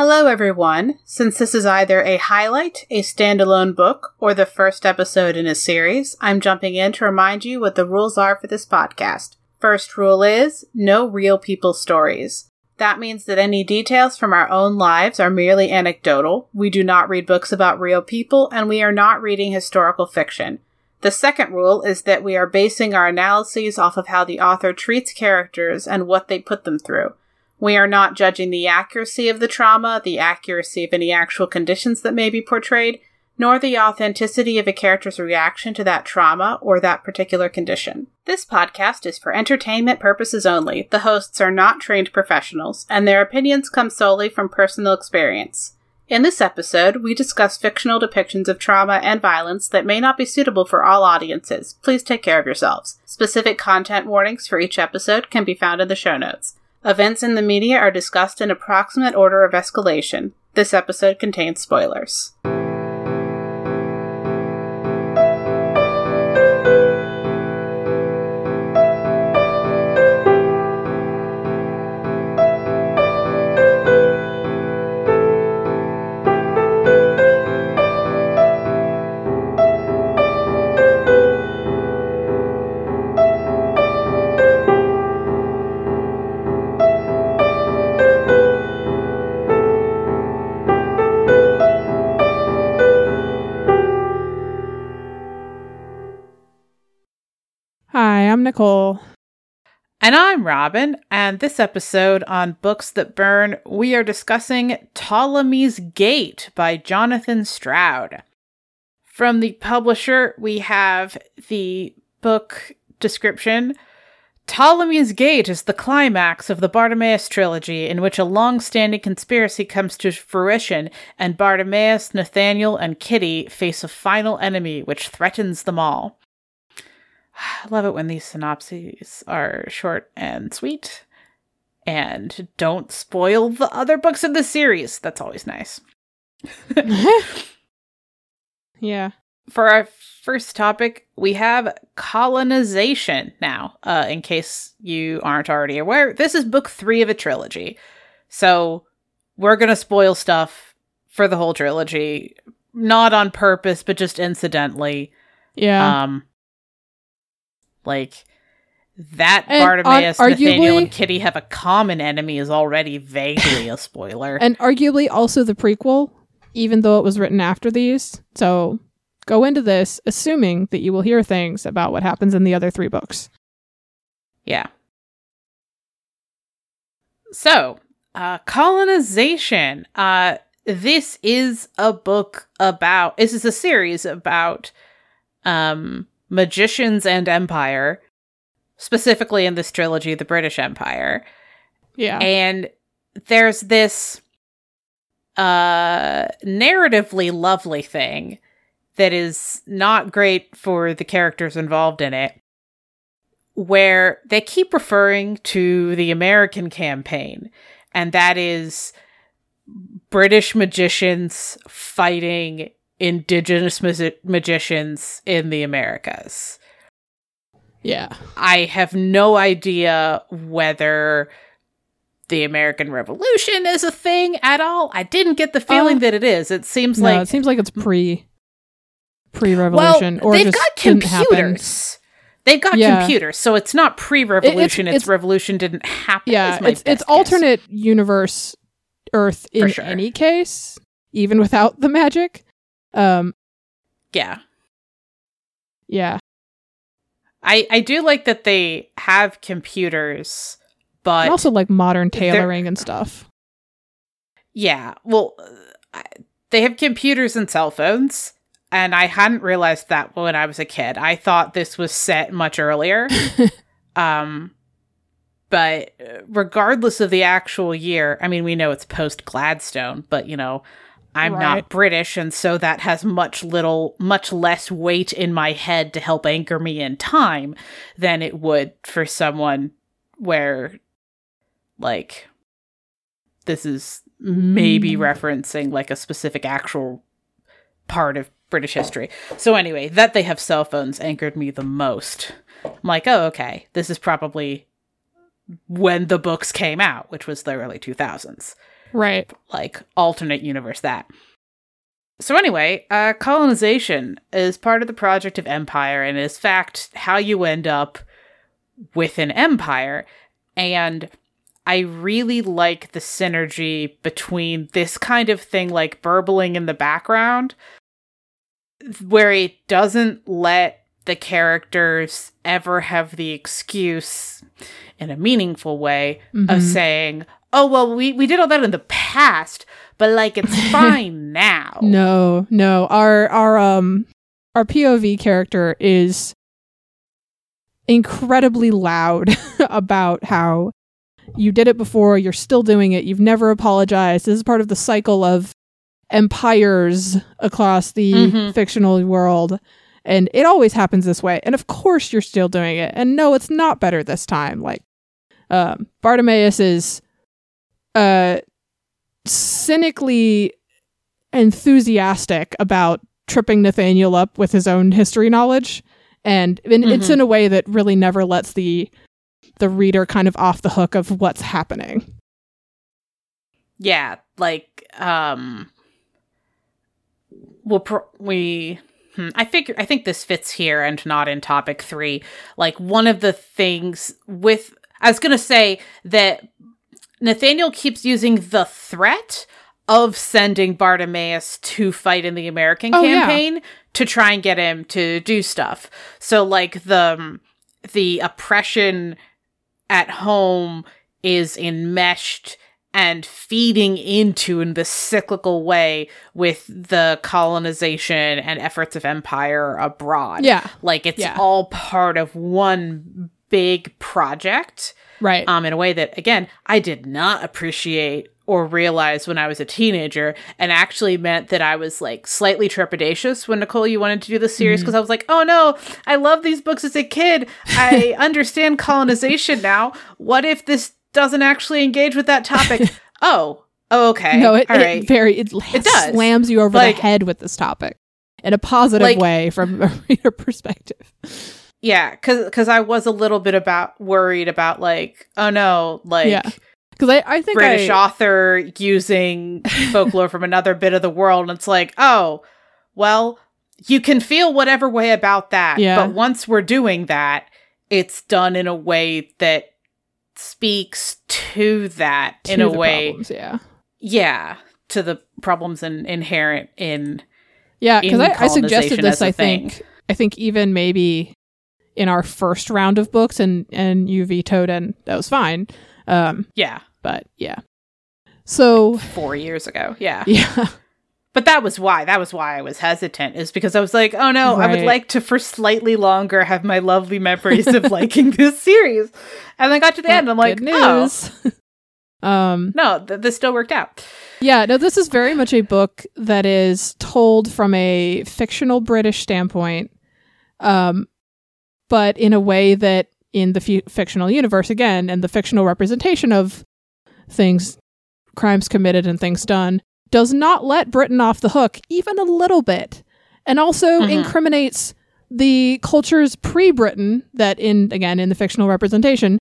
Hello, everyone. Since this is either a highlight, a standalone book, or the first episode in a series, I'm jumping in to remind you what the rules are for this podcast. First rule is no real people stories. That means that any details from our own lives are merely anecdotal. We do not read books about real people, and we are not reading historical fiction. The second rule is that we are basing our analyses off of how the author treats characters and what they put them through. We are not judging the accuracy of the trauma, the accuracy of any actual conditions that may be portrayed, nor the authenticity of a character's reaction to that trauma or that particular condition. This podcast is for entertainment purposes only. The hosts are not trained professionals, and their opinions come solely from personal experience. In this episode, we discuss fictional depictions of trauma and violence that may not be suitable for all audiences. Please take care of yourselves. Specific content warnings for each episode can be found in the show notes. Events in the media are discussed in approximate order of escalation. This episode contains spoilers. I'm Nicole. And I'm Robin, and this episode on Books That Burn, we are discussing Ptolemy's Gate by Jonathan Stroud. From the publisher, we have the book description. Ptolemy's Gate is the climax of the Bartimaeus trilogy, in which a long standing conspiracy comes to fruition, and Bartimaeus, Nathaniel, and Kitty face a final enemy which threatens them all. I love it when these synopses are short and sweet and don't spoil the other books in the series. That's always nice. yeah. For our first topic, we have colonization now. Uh, in case you aren't already aware, this is book three of a trilogy. So we're going to spoil stuff for the whole trilogy, not on purpose, but just incidentally. Yeah. Um, like that and Bartimaeus, Nathaniel, and Kitty have a common enemy is already vaguely a spoiler. And arguably also the prequel, even though it was written after these. So go into this assuming that you will hear things about what happens in the other three books. Yeah. So, uh, colonization. Uh, this is a book about, this is a series about um, magicians and empire, specifically in this trilogy, the British Empire. Yeah. And there's this uh narratively lovely thing that is not great for the characters involved in it where they keep referring to the American campaign and that is British magicians fighting indigenous magicians in the Americas. Yeah. I have no idea whether the American Revolution is a thing at all. I didn't get the feeling uh, that it is. It seems no, like it seems like it's pre pre revolution well, or they've got computers. They've got yeah. computers, so it's not pre-revolution. It, it's, it's, revolution didn't happen. Yeah, it's it's alternate universe Earth in sure. any case, even without the magic. Um, yeah, yeah. I I do like that they have computers, but and also like modern tailoring and stuff. Yeah, well, they have computers and cell phones, and I hadn't realized that when I was a kid. I thought this was set much earlier. um, but regardless of the actual year, I mean, we know it's post Gladstone, but you know, I'm right. not British, and so that has much little, much less weight in my head to help anchor me in time than it would for someone where, like, this is maybe mm. referencing like a specific actual part of British history. So anyway, that they have cell phones anchored me the most. I'm like, oh, okay, this is probably when the books came out, which was the early 2000s. Right. like alternate universe that. So anyway, uh, colonization is part of the project of empire, and is fact how you end up with an empire. And I really like the synergy between this kind of thing, like burbling in the background, where it doesn't let the characters ever have the excuse in a meaningful way of Mhm. saying, "Oh well, we we did all that in the past, but like it's fine now." No, no. Our our um our POV character is incredibly loud about how you did it before, you're still doing it, you've never apologized. This is part of the cycle of empires across the Mhm. fictional world. And it always happens this way. And of course you're still doing it. And no, it's not better this time. Like um Bartimaeus is uh cynically enthusiastic about tripping Nathaniel up with his own history knowledge, and, and it's in a way that really never lets the the reader kind of off the hook of what's happening. Yeah, like um we'll pro- we hmm, I think I think this fits here and not in topic 3. Like one of the things with I was going to say that Nathaniel keeps using the threat of sending Bartimaeus to fight in the American Oh, yeah. campaign to try and get him to do stuff. So like the um, the oppression at home is enmeshed and feeding into in this cyclical way with the colonization and efforts of empire abroad. Yeah, Like it's Yeah. all part of one big project right. um, in a way that, again, I did not appreciate or realize when I was a teenager, and actually meant that I was like slightly trepidatious when Nicole, you wanted to do the series because I was like, oh no, I love these books as a kid. I understand colonization now. What if this doesn't actually engage with that topic? oh, oh, okay. no, it, All it right. very it, It does. slams you over Like- the head with this topic in a positive Like- way from a reader perspective. Yeah, because because I was a little bit about worried about like, oh no, like. Yeah. Because I, I think British I, author using folklore from another bit of the world. And it's like, oh, well, you can feel whatever way about that. Yeah. But once we're doing that, it's done in a way that speaks to that in a way. problems, yeah. Yeah. To the problems in, inherent in. Yeah, because I, I suggested this. I think. I think even maybe in our first round of books, and and you vetoed, and that was fine. Um, Yeah. but yeah. So Four years ago. Yeah. yeah, But that was why. That was why I was hesitant, is because I was like, oh no, I would like to for slightly longer have my lovely memories of liking this series. And then got to the end, I'm like, good oh, um, no, th- this still worked out. yeah, no, this is very much a book that is told from a fictional British standpoint, um, but in a way that in the f- fictional universe again, and the fictional representation of things, crimes committed and things done, does not let Britain off the hook even a little bit, and also Mhm. incriminates the cultures pre-Britain that in again in the fictional representation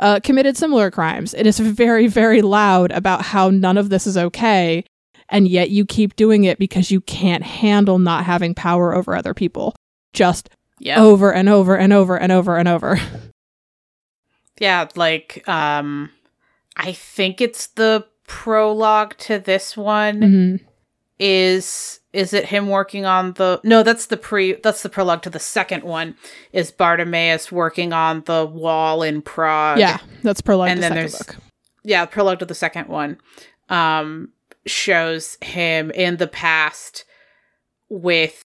uh, committed similar crimes. It is very, very loud about how none of this is okay, and yet you keep doing it because you can't handle not having power over other people. Just Yeah. over and over and over and over and over. Yeah, like um I think it's the prologue to this one Mhm. is is it him working on the No, that's the pre that's the prologue to the second one is Bartimaeus working on the wall in Prague. Yeah, that's prologue And to then second there's- book. yeah, prologue to the second one um shows him in the past with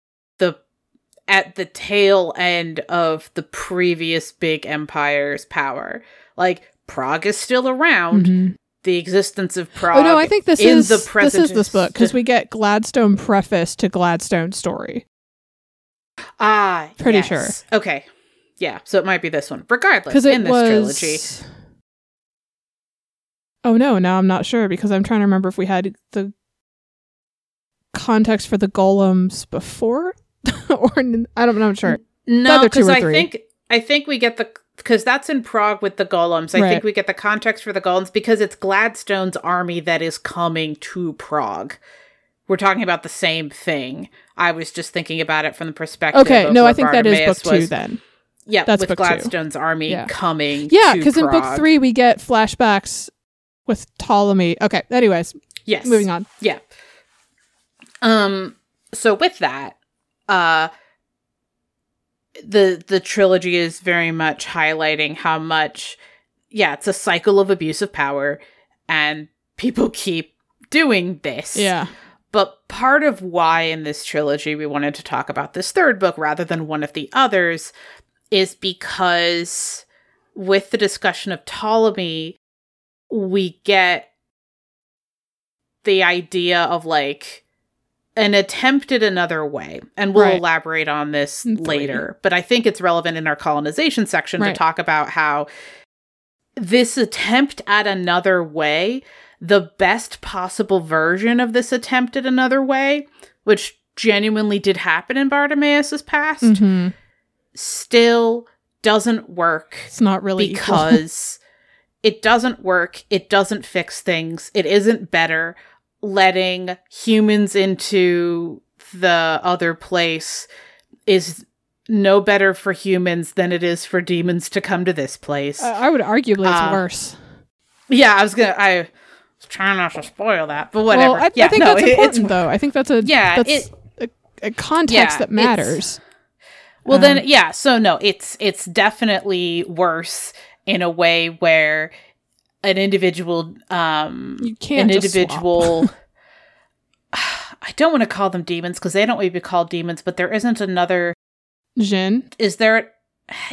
at the tail end of the previous big empire's power. Like Prague is still around. Mhm. The existence of Prague. Oh no, I think this is the this is this book because we get Gladstone preface to Gladstone story. ah Pretty yes. sure. Okay, yeah. So it might be this one. Regardless, in this was. trilogy, Oh no, now I'm not sure because I'm trying to remember if we had the context for the golems before or I don't know. I'm sure. no, because I think I think we get the because that's in Prague with the golems. I Right. think we get the context for the golems because it's Gladstone's army that is coming to Prague. We're talking about the same thing. I was just thinking about it from the perspective. Okay, no, I think that is Bartimaeus book two was- then. Yeah, That's with book two. Gladstone's army Yeah. coming. Yeah, because in book three we get flashbacks with Ptolemy. Okay, anyways, yes, moving on. Yeah. Um so with that, uh the the trilogy is very much highlighting how much yeah, it's a cycle of abuse of power and people keep doing this. Yeah. But part of why in this trilogy we wanted to talk about this third book rather than one of the others is because with the discussion of Ptolemy, we get the idea of like an attempt at another way. And we'll Right. elaborate on this later. But I think it's relevant in our colonization section Right. to talk about how this attempt at another way, the best possible version of this attempt at another way, which genuinely did happen in Bartimaeus' past, hmm still doesn't work It's not really because it doesn't work. It doesn't fix things. It isn't better letting humans into the other place is no better for humans than it is for demons to come to this place. Uh, I would arguably it's Uh, worse. yeah, I was gonna. I was trying not to spoil that, but whatever. Well, I, yeah, I think no, that's important it's though. I think that's a Yeah, that's a, a context yeah, that matters. Well, Um, then, yeah. So no, it's it's definitely worse in a way where an individual, um, You can't an individual. I don't want to call them demons because they don't want to be called demons, but there isn't another. Djinn. Is there?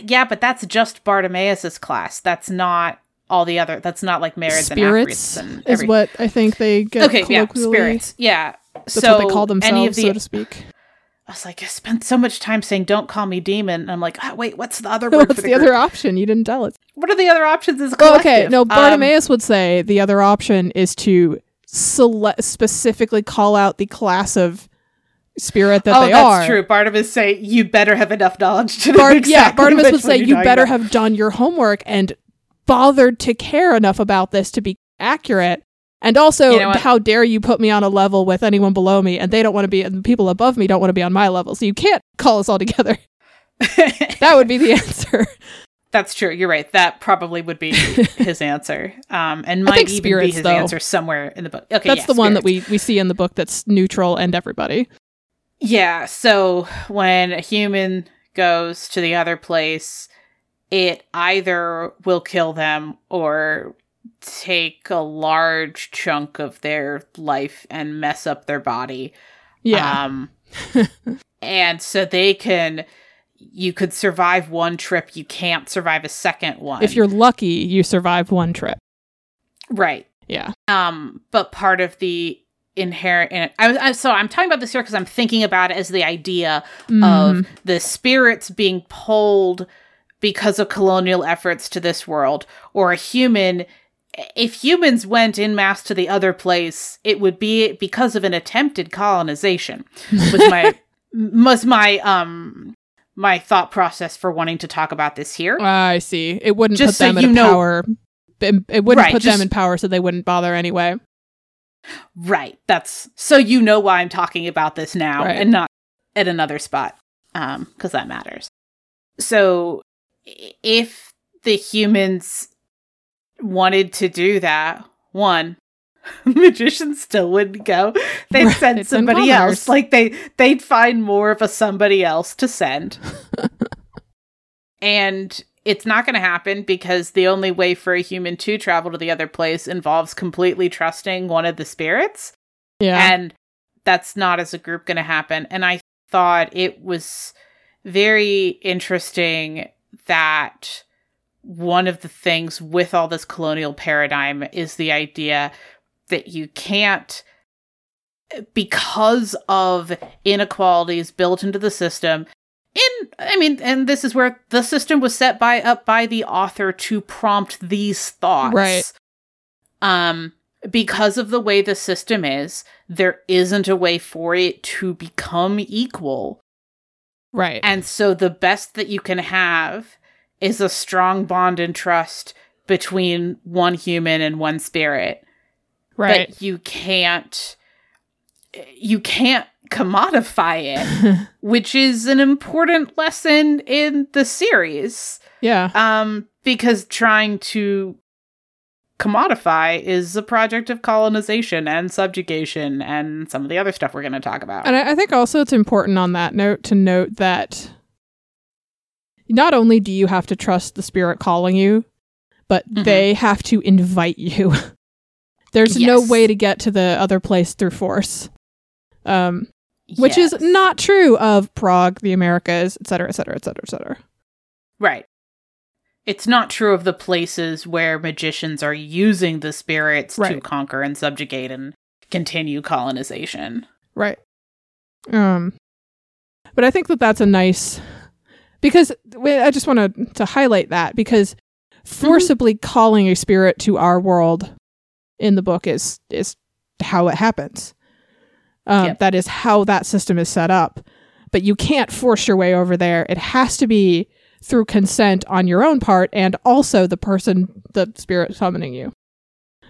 Yeah, but that's just Bartimaeus's class. That's not all the other. That's not like Marids Spirits Afrits and is what I think they get. Okay, yeah, spirits. Yeah, That's so what they call themselves, Any of the, so to speak. I was like, I spent so much time saying, "Don't call me demon," and I'm like, ah, wait, what's the other word What's for the, the, other option? You didn't tell us. What are the other options? Is Oh, okay, no. Um, Bartimaeus would say the other option is to sele- specifically call out the class of spirit that oh, they that's are. true. Bartimaeus say you better have enough knowledge to know Bar- exactly yeah, which would say you better about." have done your homework and bothered to care enough about this to be accurate. And also, You know how dare you put me on a level with anyone below me, and they don't want to be, and the people above me don't want to be on my level. So you can't call us all together. That would be the answer. That's true. You're right. That probably would be his answer, um, and might even spirits, be his though. answer somewhere in the book. Okay, That's yeah, the one that we we see in the book that's neutral and everybody. Yeah. So when a human goes to the other place, it either will kill them or take a large chunk of their life and mess up their body. Yeah. Um, and so they can, you could survive one trip, you can't survive a second one. if you're lucky, you survive one trip. right. Yeah. Um, but part of the inherent, in I was I, so I'm talking about this here because I'm thinking about it as the idea Mm, of the spirits being pulled because of colonial efforts to this world, or a human. If humans went in mass to the other place, it would be because of an attempted colonization. Was my was my um my thought process for wanting to talk about this here. I see. It wouldn't Just put so them in know- power. It, it wouldn't Right, put just- them in power, so they wouldn't bother anyway. Right. That's so you know why I'm talking about this now Right. and not at another spot. Um, because that matters. So if the humans wanted to do that, one, magicians still wouldn't go. They'd Right, send somebody else. Like they they'd find more of a somebody else to send. and it's not going to happen because the only way for a human to travel to the other place involves completely trusting one of the spirits Yeah. and that's not as a group going to happen and i thought it was very interesting that one of the things with all this colonial paradigm is the idea that you can't because of inequalities built into the system in i mean and this is where the system was set by up by the author to prompt these thoughts Right. um because of the way the system is there isn't a way for it to become equal right. and so the best that you can have is a strong bond and trust between one human and one spirit. Right. But you can't you can't commodify it, which is an important lesson in the series. Yeah. Um because trying to commodify is a project of colonization and subjugation and some of the other stuff we're going to talk about. And I, I think also it's important on that note to note that not only do you have to trust the spirit calling you, but Mhm. they have to invite you. There's no way to get to the other place through force. Um, which is not true of Prague, the Americas, et cetera, et cetera, et cetera, et cetera. Right. It's not true of the places where magicians are using the spirits to conquer and subjugate and continue colonization. Right. Um, but I think that that's a nice because I just want to highlight that because forcibly calling a spirit to our world in the book is is how it happens. Um, Yep. That is how that system is set up. But you can't force your way over there. It has to be through consent on your own part and also the person, the spirit summoning you.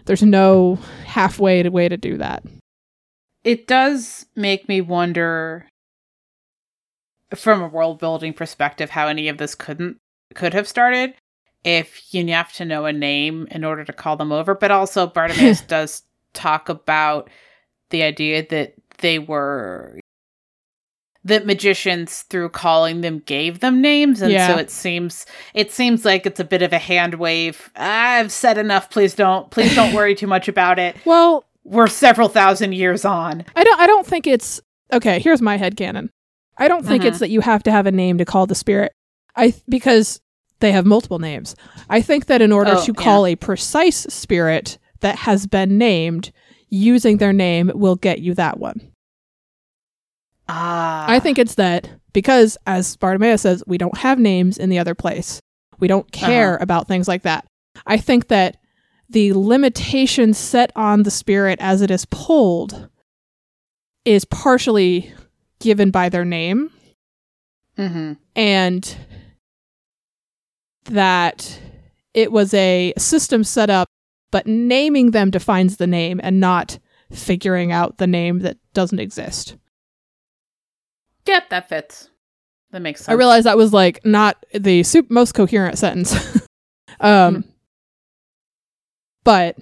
There's no halfway to way to do that. It does make me wonder from a world building perspective how any of this couldn't could have started if you have to know a name in order to call them over. But also bartimaeus does talk about the idea that they were that magicians through calling them gave them names. And Yeah. so it seems it seems like it's a bit of a hand wave. I've said enough. Please don't please don't worry too much about it. Well, we're several thousand years on. I don't I don't think it's okay, here's my head headcanon. I don't think Mhm. it's that you have to have a name to call the spirit. I because they have multiple names. I think that in order Oh, to call a precise spirit that has been named, using their name will get you that one. Ah. I think it's that because as Bartimaeus says, we don't have names in the other place. We don't care about things like that. I think that the limitation set on the spirit as it is pulled is partially given by their name hmm and that it was a system set up but naming them defines the name and not figuring out the name that doesn't exist. Yep, that fits. That makes sense. I realized that was like not the most coherent sentence. um, Hmm. but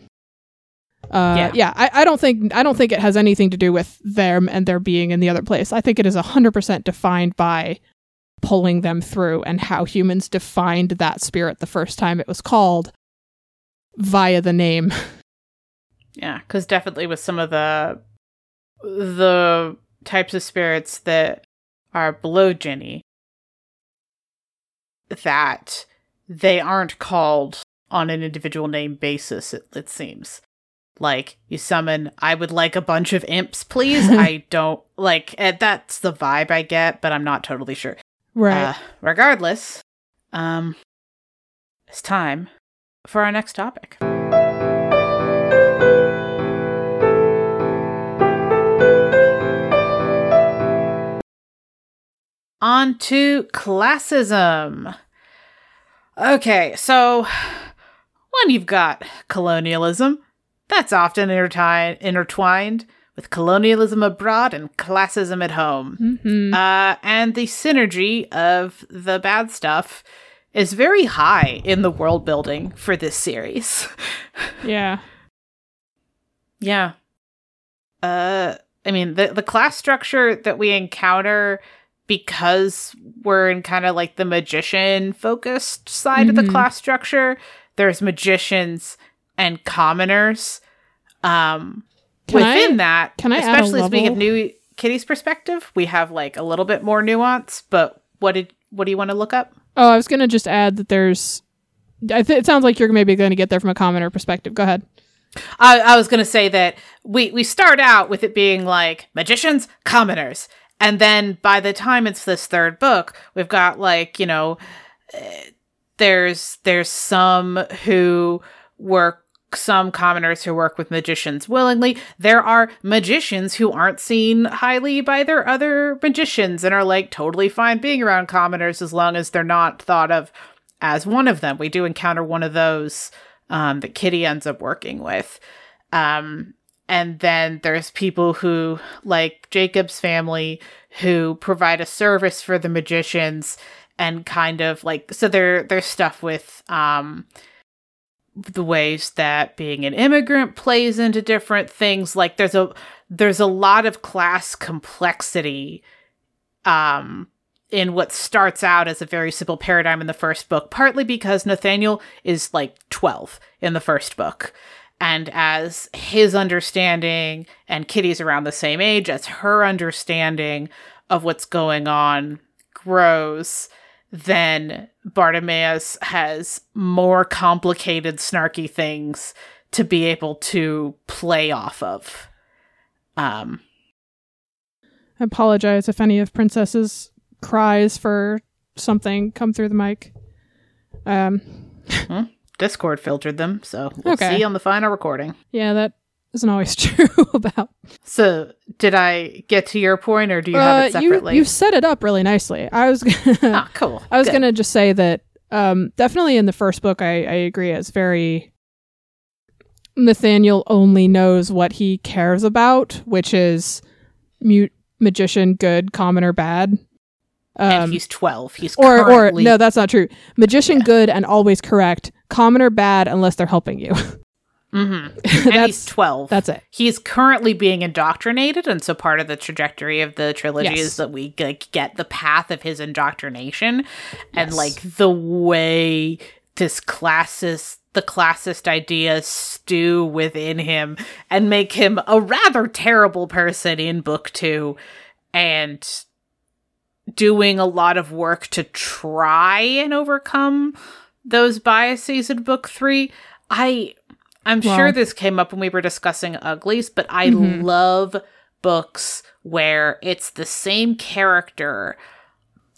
uh, Yeah. yeah, I, I don't think I don't think it has anything to do with them and their being in the other place. I think it is hundred percent defined by pulling them through and how humans defined that spirit the first time it was called via the name. Yeah, because definitely with some of the the types of spirits that are below djinni, that they aren't called on an individual name basis. It, it seems like you summon. I would like a bunch of imps, please. I don't like. eh, that's the vibe I get, but I'm not totally sure. Right. Uh, regardless, um, it's time for our next topic. On to classism. Okay, so when you've got colonialism, that's often intertwined, intertwined with colonialism abroad and classism at home. hmm Uh, and the synergy of the bad stuff is very high in the world building for this series. yeah. yeah. Uh, I mean, the the class structure that we encounter because we're in kind of like the magician focused side of the Mhm. class structure. There's magicians and commoners. Um, Can I- within that, can I add a especially speaking of new Kitty's perspective, we have like a little bit more nuance. But what did what do you want to look up? Oh, I was gonna just add that there's. I th- it sounds like you're maybe going to get there from a commenter perspective. Go ahead. I, I was going to say that we we start out with it being like magicians, commoners, and then by the time it's this third book, we've got like you know, eh, there's there's some who work some commoners who work with magicians willingly. There are magicians who aren't seen highly by their other magicians and are like totally fine being around commoners as long as they're not thought of as one of them. We do encounter one of those um, that Kitty ends up working with. Um, and then there's people who, like Jacob's family, who provide a service for the magicians and kind of like so there there's stuff with um the ways that being an immigrant plays into different things. Like there's a there's a lot of class complexity um in what starts out as a very simple paradigm in the first book partly because Nathaniel is like 12 in the first book. And as his understanding and Kitty's around the same age as her understanding of what's going on grows then Bartimaeus has more complicated, snarky things to be able to play off of. Um, I apologize if any of Princess's cries for something come through the mic. Um? Discord filtered them, so we'll okay. see on the final recording. Yeah, that isn't always true about. So, did I get to your point, or do you uh, have it separately? You, you set it up really nicely. I was gonna, ah, cool. I was Good. gonna just say that um, definitely in the first book, I, I agree. It's very Nathaniel only knows what he cares about, which is mute magician, good, commoner, bad. Um, and he's twelve. He's or currently... or no, that's not true. Magician, yeah. good, and always correct. Commoner, bad, unless they're helping you. Mm-hmm. and he's 12. That's it. He's currently being indoctrinated. And so part of the trajectory of the trilogy yes. is that we like, get the path of his indoctrination yes. and like the way this classist the classist ideas stew within him and make him a rather terrible person in book two and doing a lot of work to try and overcome those biases in book three. I I'm well, sure this came up when we were discussing uglies, but I mm-hmm. love books where it's the same character,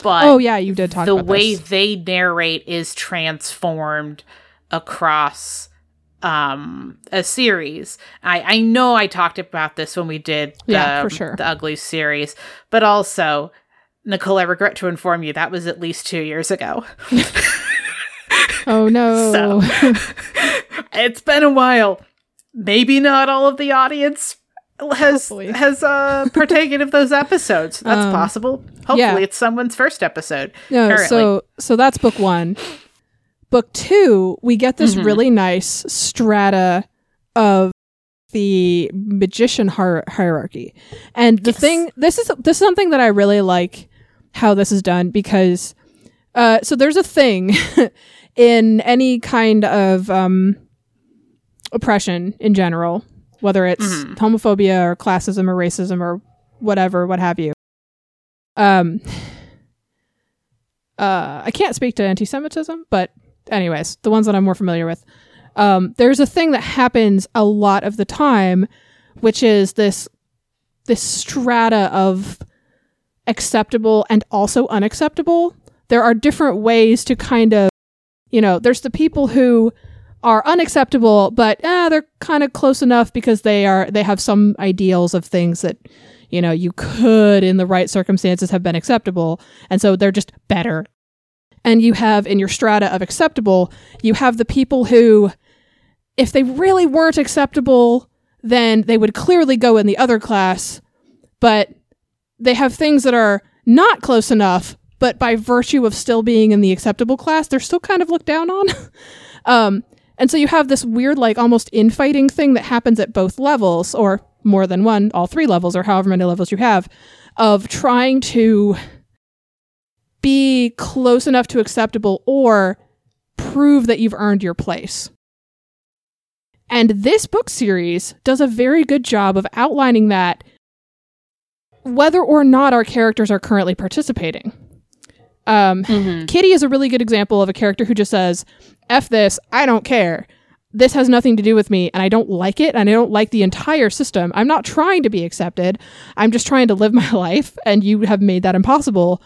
but oh yeah, you did talk. The way this. they narrate is transformed across um a series. I I know I talked about this when we did the, yeah, for sure. the Ugly series, but also Nicole, I regret to inform you that was at least two years ago. oh no. So it's been a while. Maybe not all of the audience has Hopefully. has uh partaken of those episodes. That's um, possible. Hopefully yeah. it's someone's first episode. No, so so that's book 1. Book 2, we get this mm-hmm. really nice strata of the magician hier- hierarchy. And the yes. thing this is this is something that I really like how this is done because uh so there's a thing in any kind of um oppression in general, whether it's mm-hmm. homophobia or classism or racism or whatever, what have you. Um, uh, I can't speak to anti-Semitism, but anyways, the ones that I'm more familiar with. Um, there's a thing that happens a lot of the time, which is this this strata of acceptable and also unacceptable. There are different ways to kind of, you know, there's the people who are unacceptable, but eh, they're kind of close enough because they are they have some ideals of things that you know you could in the right circumstances have been acceptable, and so they're just better. And you have in your strata of acceptable, you have the people who, if they really weren't acceptable, then they would clearly go in the other class, but they have things that are not close enough, but by virtue of still being in the acceptable class, they're still kind of looked down on. um, and so you have this weird, like almost infighting thing that happens at both levels, or more than one, all three levels, or however many levels you have, of trying to be close enough to acceptable or prove that you've earned your place. And this book series does a very good job of outlining that whether or not our characters are currently participating. Um, mm-hmm. Kitty is a really good example of a character who just says, F this, I don't care. This has nothing to do with me, and I don't like it, and I don't like the entire system. I'm not trying to be accepted. I'm just trying to live my life, and you have made that impossible.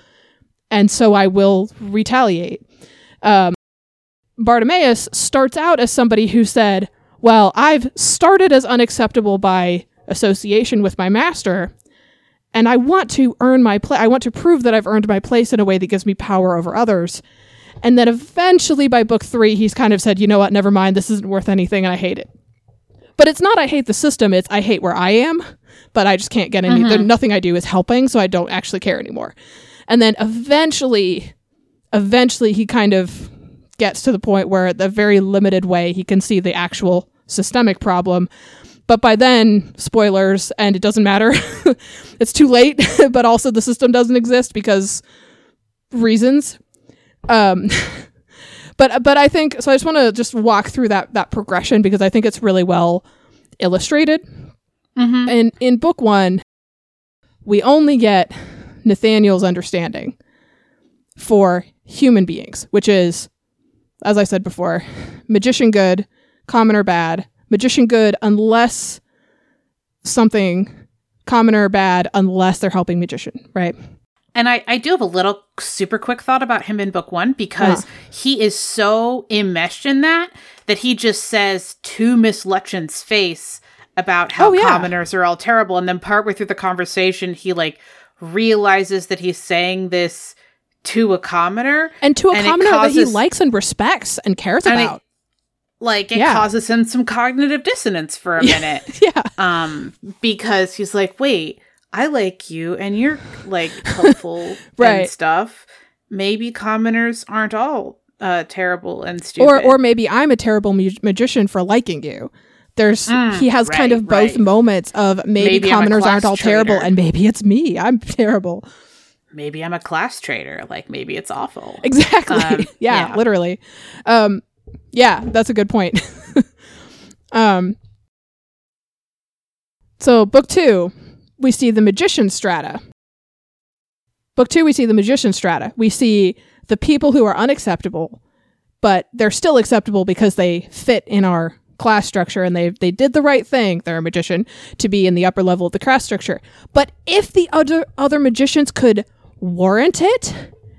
And so I will retaliate. Um, Bartimaeus starts out as somebody who said, Well, I've started as unacceptable by association with my master, and I want to earn my place. I want to prove that I've earned my place in a way that gives me power over others. And then eventually by book three, he's kind of said, you know what, never mind, this isn't worth anything and I hate it. But it's not I hate the system, it's I hate where I am, but I just can't get any, mm-hmm. there, nothing I do is helping, so I don't actually care anymore. And then eventually, eventually he kind of gets to the point where the very limited way he can see the actual systemic problem. But by then, spoilers, and it doesn't matter. it's too late, but also the system doesn't exist because reasons. Um, but but I think so. I just want to just walk through that that progression because I think it's really well illustrated. Mm-hmm. And in book one, we only get Nathaniel's understanding for human beings, which is, as I said before, magician good, commoner bad, magician good unless something commoner bad unless they're helping magician, right? And I, I do have a little super quick thought about him in book one because Uh-huh. he is so enmeshed in that that he just says to Miss Lutyens's face about how Oh, yeah. commoners are all terrible. And then partway through the conversation, he like realizes that he's saying this to a commoner. And to a And it commoner that he likes and respects and cares And it- about. Like it Yeah. causes him some cognitive dissonance for a minute. yeah. um because he's like wait i like you and you're like helpful Right. and stuff maybe commoners aren't all uh terrible and stupid Or or maybe I'm a terrible mu- magician for liking you. There's Mm, he has kind of both right. moments of maybe, Maybe commoners aren't all terrible and maybe it's me. I'm terrible. maybe i'm a class traitor like maybe it's awful Exactly. Um, yeah, yeah. literally. Um, yeah, that's a good point. um, so book two, we see the magician strata. Book two, we see the magician strata. We see the people who are unacceptable, but they're still acceptable because they fit in our class structure and they they did the right thing. They're a magician to be in the upper level of the class structure. But if the other other magicians could warrant it,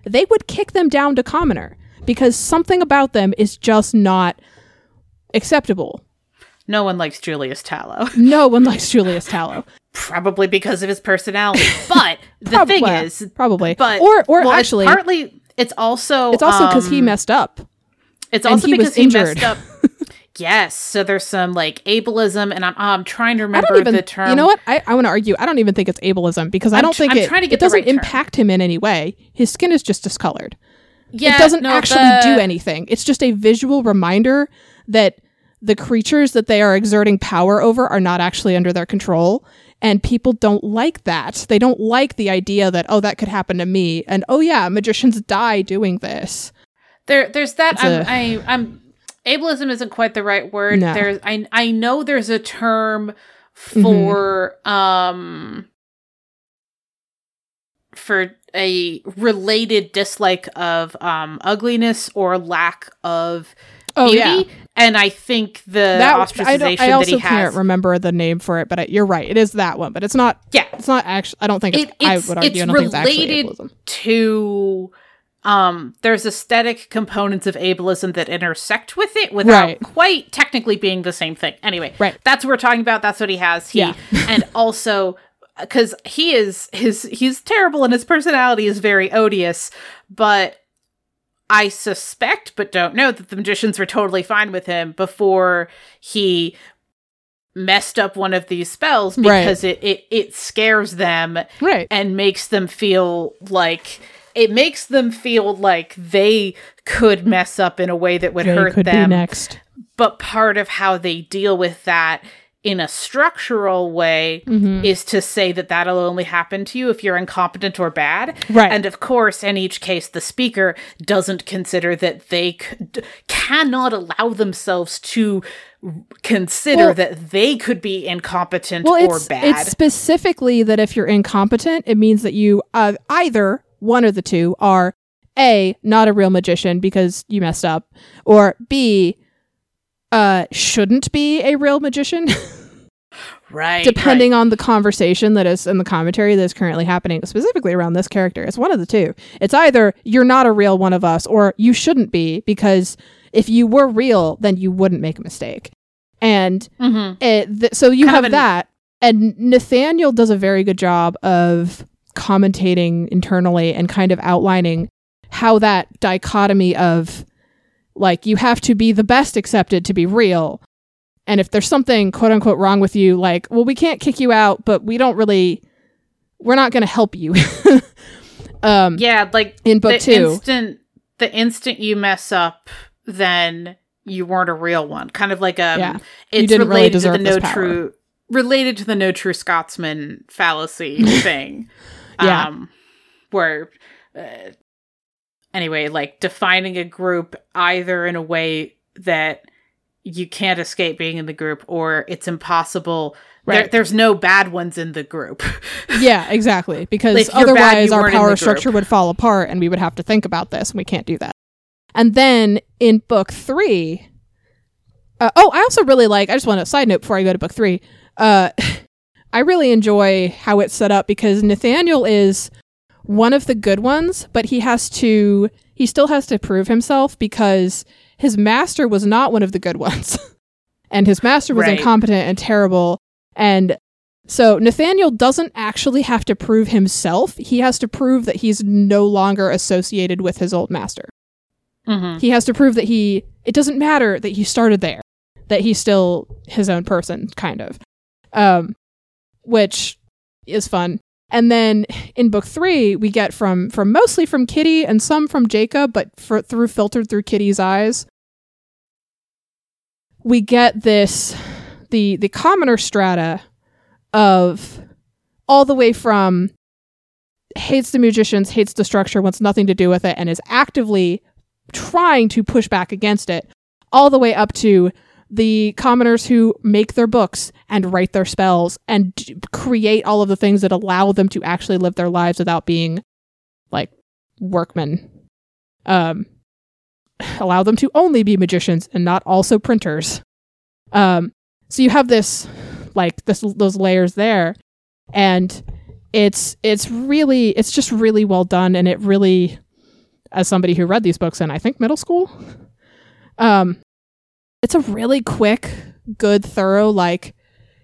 they would kick them down to commoner because something about them is just not acceptable. no one likes julius tallow No one likes Julius Tallow. probably because of his personality but the Prob- thing is probably, but or or well, it's actually, partly it's also it's also because he um, messed up. It's also he because he messed up. yes, so there's some like ableism, and I'm I'm trying to remember even. the term. You know what? I, I want to argue. I don't even think it's ableism because I I'm don't tr- think I'm it. it doesn't right term. impact him in any way. His skin is just discolored. Yeah, it doesn't no, actually the- do anything. It's just a visual reminder that the creatures that they are exerting power over are not actually under their control. And people don't like that. They don't like the idea that, oh, that could happen to me. And oh, yeah, magicians die doing this. There, there's that. It's I'm, a- I, I'm. Ableism isn't quite the right word. No. There's, I, I know there's a term Mm-hmm. for, um, for a related dislike of um ugliness or lack of Oh, beauty. yeah. And I think the ostracization That, I, ostracization don't, I also can't remember the name for it, but I, you're right. It is that one, but it's not. yeah, It's not actually. I don't think it's. It- I would argue. it's I don't think it's actually related ableism. to um there's aesthetic components of ableism that intersect with it without Right. quite technically being the same thing anyway Right. that's what we're talking about that's what he has he Yeah. and also because he is his he's terrible and his personality is very odious but i suspect but don't know that the magicians were totally fine with him before he messed up one of these spells Right. because it, it it scares them Right. and makes them feel like it makes them feel like they could mess up in a way that would They hurt them next. but part of how they deal with that in a structural way Mm-hmm. is to say that that'll only happen to you if you're incompetent or bad Right. and of course in each case the speaker doesn't consider that they could, cannot allow themselves to consider Well- that they could be incompetent Well, or it's bad it's specifically that if you're incompetent, it means that you uh, either one of the two are a not a real magician because you messed up, or b uh shouldn't be a real magician. right depending on the conversation that is in the commentary that is currently happening, specifically around this character. It's one of the two. It's either you're not a real one of us, or you shouldn't be, because if you were real, then you wouldn't make a mistake. And right. Mhm. it, th- so you Kind have an- that. And Nathaniel does a very good job of commentating internally and kind of outlining how that dichotomy of like you have to be the best accepted to be real. And if there's something quote unquote wrong with you, like, well, we can't kick you out, but we don't really, we're not going to help you. um, yeah, like in book the two, instant the instant you mess up, then you weren't a real one. Kind of like a, um, Yeah. it's didn't really related to the no power. true related to the no true Scotsman fallacy thing. Yeah. Um, where uh, anyway, like defining a group either in a way that you can't escape being in the group or it's impossible. There, Right. there's no bad ones in the group. yeah, exactly. Because If you're bad, otherwise our power structure would fall apart and we would have to think about this and we can't do that. And then in book three, uh, oh, I also really like, I just want to side note before I go to book three. Uh, I really enjoy how it's set up because Nathaniel is one of the good ones, but he has to, he still has to prove himself because his master was not one of the good ones. and his master was Right. incompetent and terrible. And so Nathaniel doesn't actually have to prove himself. He has to prove that he's no longer associated with his old master. mm-hmm. He has to prove that he it doesn't matter that he started there, that he's still his own person, kind of. Um which is fun. And then in book 3, we get from from mostly from Kitty and some from Jacob, but for, through filtered through Kitty's eyes. We get this the the commoner strata of all the way from hates the magicians, hates the structure, wants nothing to do with it, and is actively trying to push back against it, all the way up to the commoners who make their books and write their spells and d- create all of the things that allow them to actually live their lives without being like workmen. Um, allow them to only be magicians and not also printers. Um, so you have this, like this, those layers there, and it's it's really it's just really well done, and it really, as somebody who read these books in I think middle school, um, it's a really quick, good, thorough like,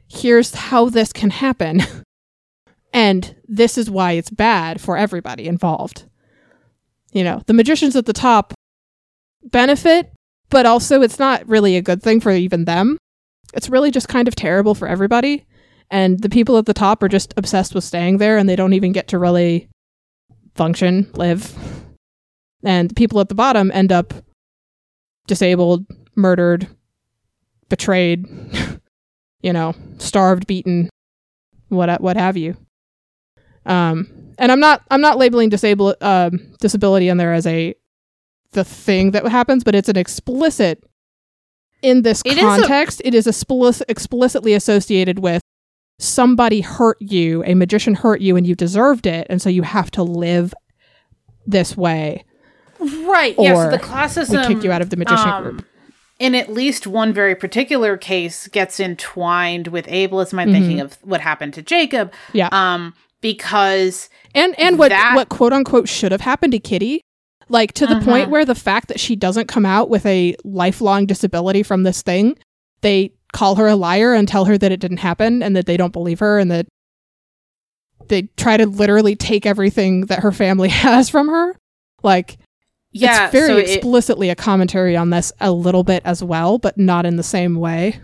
here's how this can happen, and this is why it's bad for everybody involved. You know, the magicians at the top benefit, but also it's not really a good thing for even them. It's really just kind of terrible for everybody. And the people at the top are just obsessed with staying there and they don't even get to really function, live. And the people at the bottom end up disabled, murdered, betrayed, you know, starved, beaten, what what have you. Um, and I'm not I'm not labeling disable um, disability in there as a the thing that happens, but it's an explicit in this It is a- context. it is explicit, explicitly associated with somebody hurt you, a magician hurt you, and you deserved it, and so you have to live this way. Right. yeah. So the classism we kick you out of the magician um, group. In at least one very particular case, gets entwined with ableism. I'm Mhm. thinking of what happened to Jacob. Yeah. Um, because and and what that- what quote unquote should have happened to Kitty, like to the point Mhm. where the fact that she doesn't come out with a lifelong disability from this thing, they call her a liar and tell her that it didn't happen and that they don't believe her and that they try to literally take everything that her family has from her. Like yeah, it's very so it- explicitly a commentary on this a little bit as well, but not in the same way.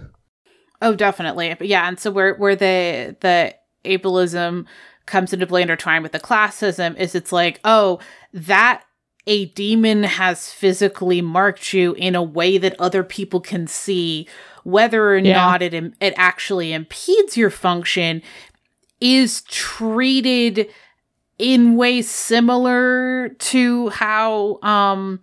Oh, definitely. But yeah, and so where where the the ableism comes into play intertwined with the classism is it's like, oh, that a demon has physically marked you in a way that other people can see, whether or Yeah. not it im- it actually impedes your function, is treated in ways similar to how um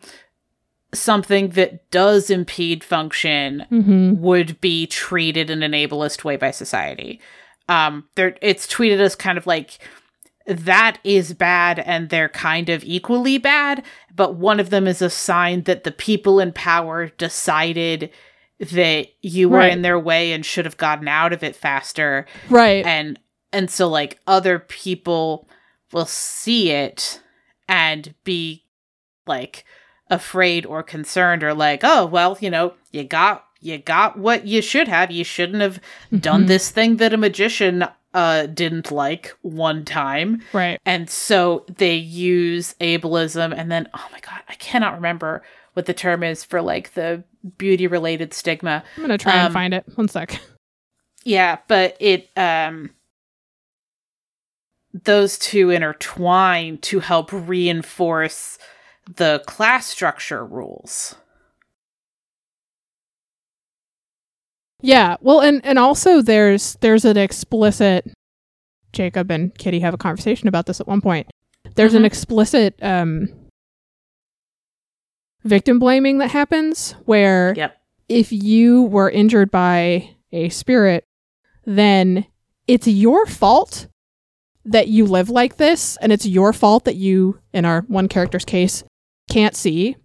something that does impede function Mm-hmm. would be treated in an ableist way by society. Um, there, it's tweeted as kind of like that is bad, and they're kind of equally bad, but one of them is a sign that the people in power decided that you were Right. in their way and should have gotten out of it faster, Right. and and so like other people will see it and be like afraid or concerned or like oh well you know you got you got what you should have you shouldn't have done Mhm. this thing that a magician uh didn't like one time. Right. And so they use ableism and then oh my god, I cannot remember what the term is for like the beauty related stigma. I'm gonna try Um, and find it. One sec. Yeah, but it um those two intertwine to help reinforce the class structure rules. Yeah. Well, and and also there's there's an explicit. Jacob and Kitty have a conversation about this at one point. There's an Mhm. explicit um, victim blaming that happens where Yep. if you were injured by a spirit, then it's your fault that you live like this, and it's your fault that you, in our one character's case, can't see,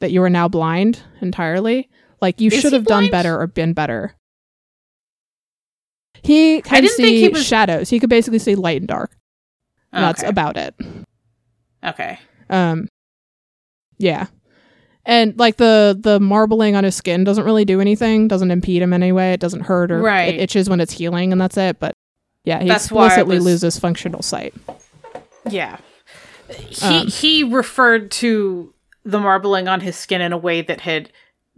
that you are now blind entirely. Like you should have done better or been better. He can didn't think see he was- shadows. He could basically see light and dark. And That's about it. okay. Um, yeah, and like the the marbling on his skin doesn't really do anything. Doesn't impede him anyway. It doesn't hurt or Right. it itches when it's healing, and that's it. But yeah, he That's why explicitly was- loses functional sight. Yeah. He Um, he referred to the marbling on his skin in a way that had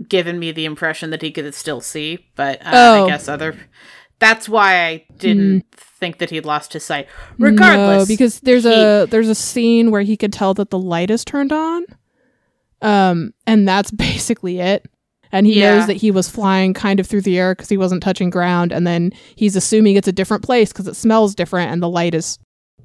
given me the impression that he could still see, but uh, Oh. I guess other that's why I didn't think that he'd lost his sight. Regardless, no, because there's he- a there's a scene where he could tell that the light is turned on, um, and that's basically it. And he Yeah. knows that he was flying kind of through the air because he wasn't touching ground, and then he's assuming it's a different place because it smells different and the light is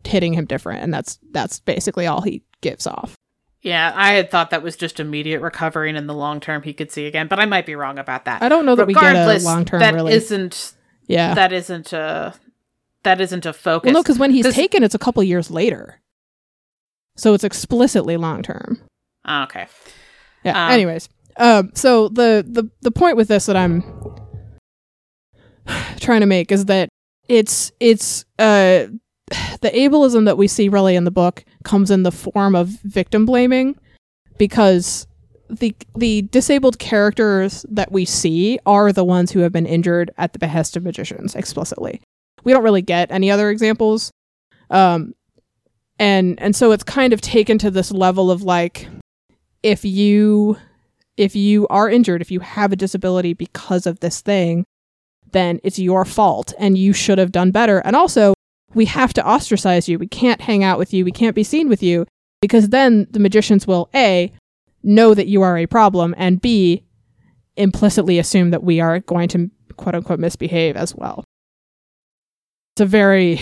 hitting him different, and that's that's basically all he gives off. yeah, I had thought that was just immediate recovery, and in the long term he could see again, but I might be wrong about that. I don't know that we get a long term that really. not yeah. that isn't a that isn't a focus. well, no, because when he's taken, it's a couple years later, so it's explicitly long term. Ah, okay. Yeah. Um, anyways, um, so the the the point with this that I'm trying to make is that it's it's uh the ableism that we see really in the book comes in the form of victim blaming because the the disabled characters that we see are the ones who have been injured at the behest of magicians explicitly. We don't really get any other examples. Um and and so it's kind of taken to this level of like if you if you are injured, if you have a disability because of this thing, then it's your fault and you should have done better. And also, we have to ostracize you. We can't hang out with you. We can't be seen with you because then the magicians will A, know that you are a problem, and B, implicitly assume that we are going to quote unquote misbehave as well. It's a very.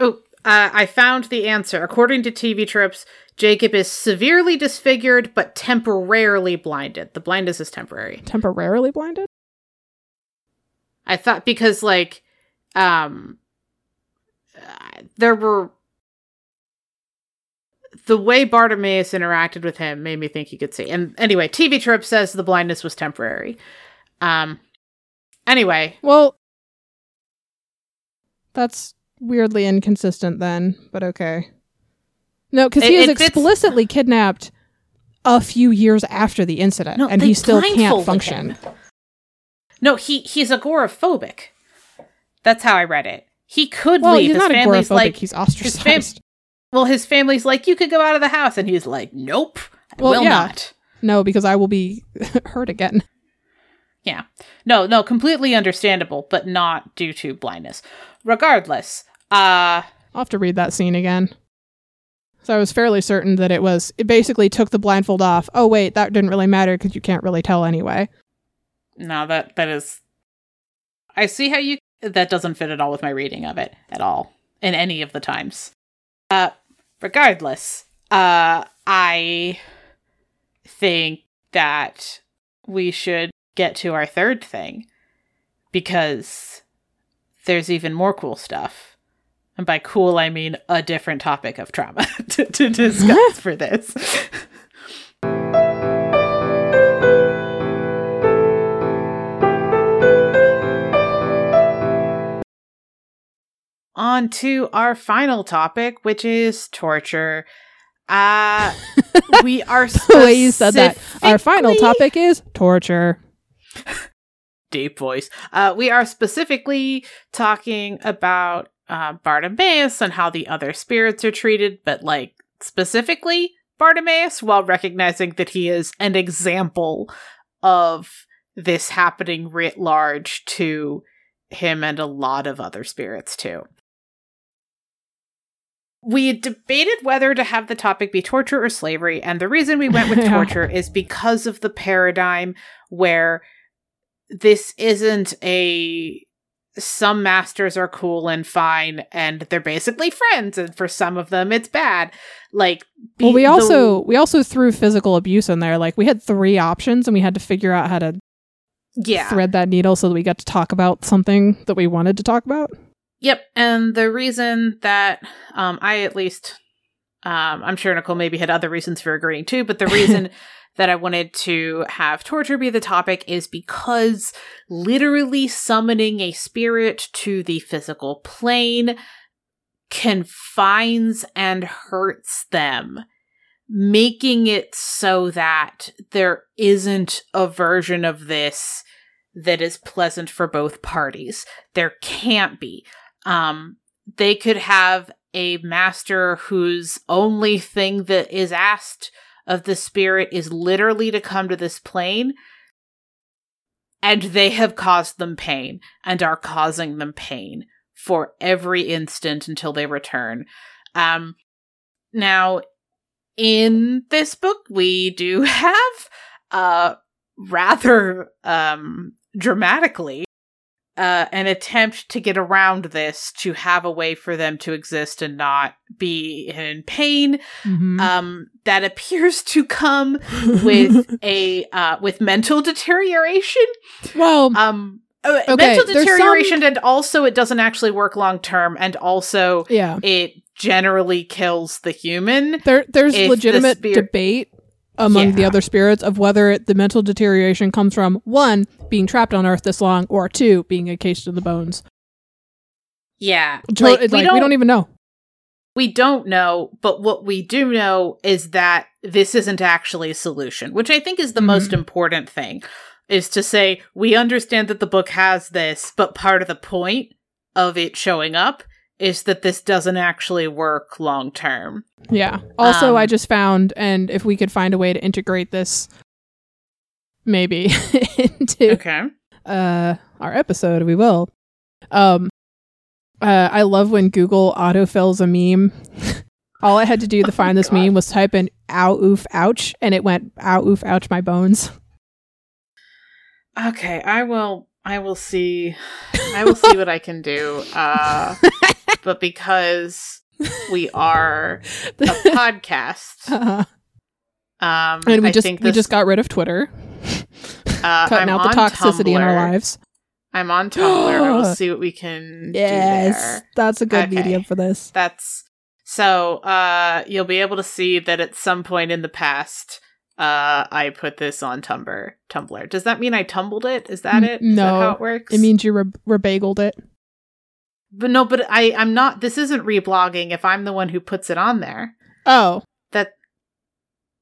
Oh, uh, I found the answer. According to TV tropes, Jacob is severely disfigured but temporarily blinded. The blindness is temporary. temporarily blinded? I thought because like um there were the way Bartimaeus interacted with him made me think he could see. And anyway, TV Tropes says the blindness was temporary. Um anyway, Well, that's weirdly inconsistent then, but okay. No, because he is explicitly kidnapped a few years after the incident, no, and he still can't function. him. No, he he's agoraphobic. That's how I read it. He could Well, leave. he's his not family's agoraphobic; like he's fam- ostracized. well, his family's like, you could go out of the house, and he's like, nope, I Well, will yeah. not. no, because I will be hurt again. Yeah. No, no, completely understandable, but not due to blindness. Regardless, uh I'll have to read that scene again. So I was fairly certain that it was. It basically took the blindfold off. Oh wait, that didn't really matter because you can't really tell anyway. no, that that is I see how you that doesn't fit at all with my reading of it at all in any of the times. Uh regardless, uh I think that we should get to our third thing because there's even more cool stuff. And by cool, I mean a different topic of trauma to, to discuss for this. On to our final topic, which is torture. Uh, we are the way you said that. Our final topic is torture. deep voice. Uh, we are specifically talking about uh, Bartimaeus and how the other spirits are treated, but like specifically Bartimaeus, while recognizing that he is an example of this happening writ large to him and a lot of other spirits too. We debated whether to have the topic be torture or slavery, and the reason we went with torture is because of the paradigm where this isn't a some masters are cool and fine and they're basically friends and for some of them it's bad like be- well, we the- also we also threw physical abuse in there. Like we had three options, and we had to figure out how to yeah thread that needle so that we got to talk about something that we wanted to talk about. Yep, and the reason that um, I at least, um, I'm sure Nicole maybe had other reasons for agreeing too, but the reason that I wanted to have torture be the topic is because literally summoning a spirit to the physical plane confines and hurts them. Making it so that there isn't a version of this that is pleasant for both parties. There can't be um they could have a master whose only thing that is asked of the spirit is literally to come to this plane and they have caused them pain and are causing them pain for every instant until they return. Um now in this book we do have uh rather um dramatically uh, an attempt to get around this to have a way for them to exist and not be in pain Mhm. um, that appears to come with a uh, with mental deterioration well, um uh, Okay, mental deterioration and also it doesn't actually work long term and also yeah. it generally kills the human There, there's the legitimate spirit- debate among the other spirits of whether it, the mental deterioration comes from one being trapped on Earth this long, or two being encased in the bones. yeah To- like, we, don't, we don't even know. we don't know but what we do know is that this isn't actually a solution which i think is the Mhm. most important thing is to say we understand that the book has this but part of the point of it showing up is that this doesn't actually work long term Yeah. Also, Um, I just found, and if we could find a way to integrate this, maybe into okay uh, our episode, we will. Um, uh, I love when Google autofills a meme. All I had to do to find this Oh God. meme was type in "ow oof ouch" and it went "ow oof ouch my bones." okay i will i will see i will see what i can do uh but because we are a podcast Uh, um and we I just think we this- just got rid of Twitter, uh, cutting I'm out the on toxicity in our lives. I'm on Tumblr. I will see what we can do Yes, there. that's a good Okay. medium for this. That's so uh you'll be able to see that at some point in the past uh I put this on Tumblr. Tumblr. Does that mean I tumbled it? Is that it? Is that no. how it works? It means you re- rebagled it. But no, but I I'm not this isn't reblogging if I'm the one who puts it on there. Oh, That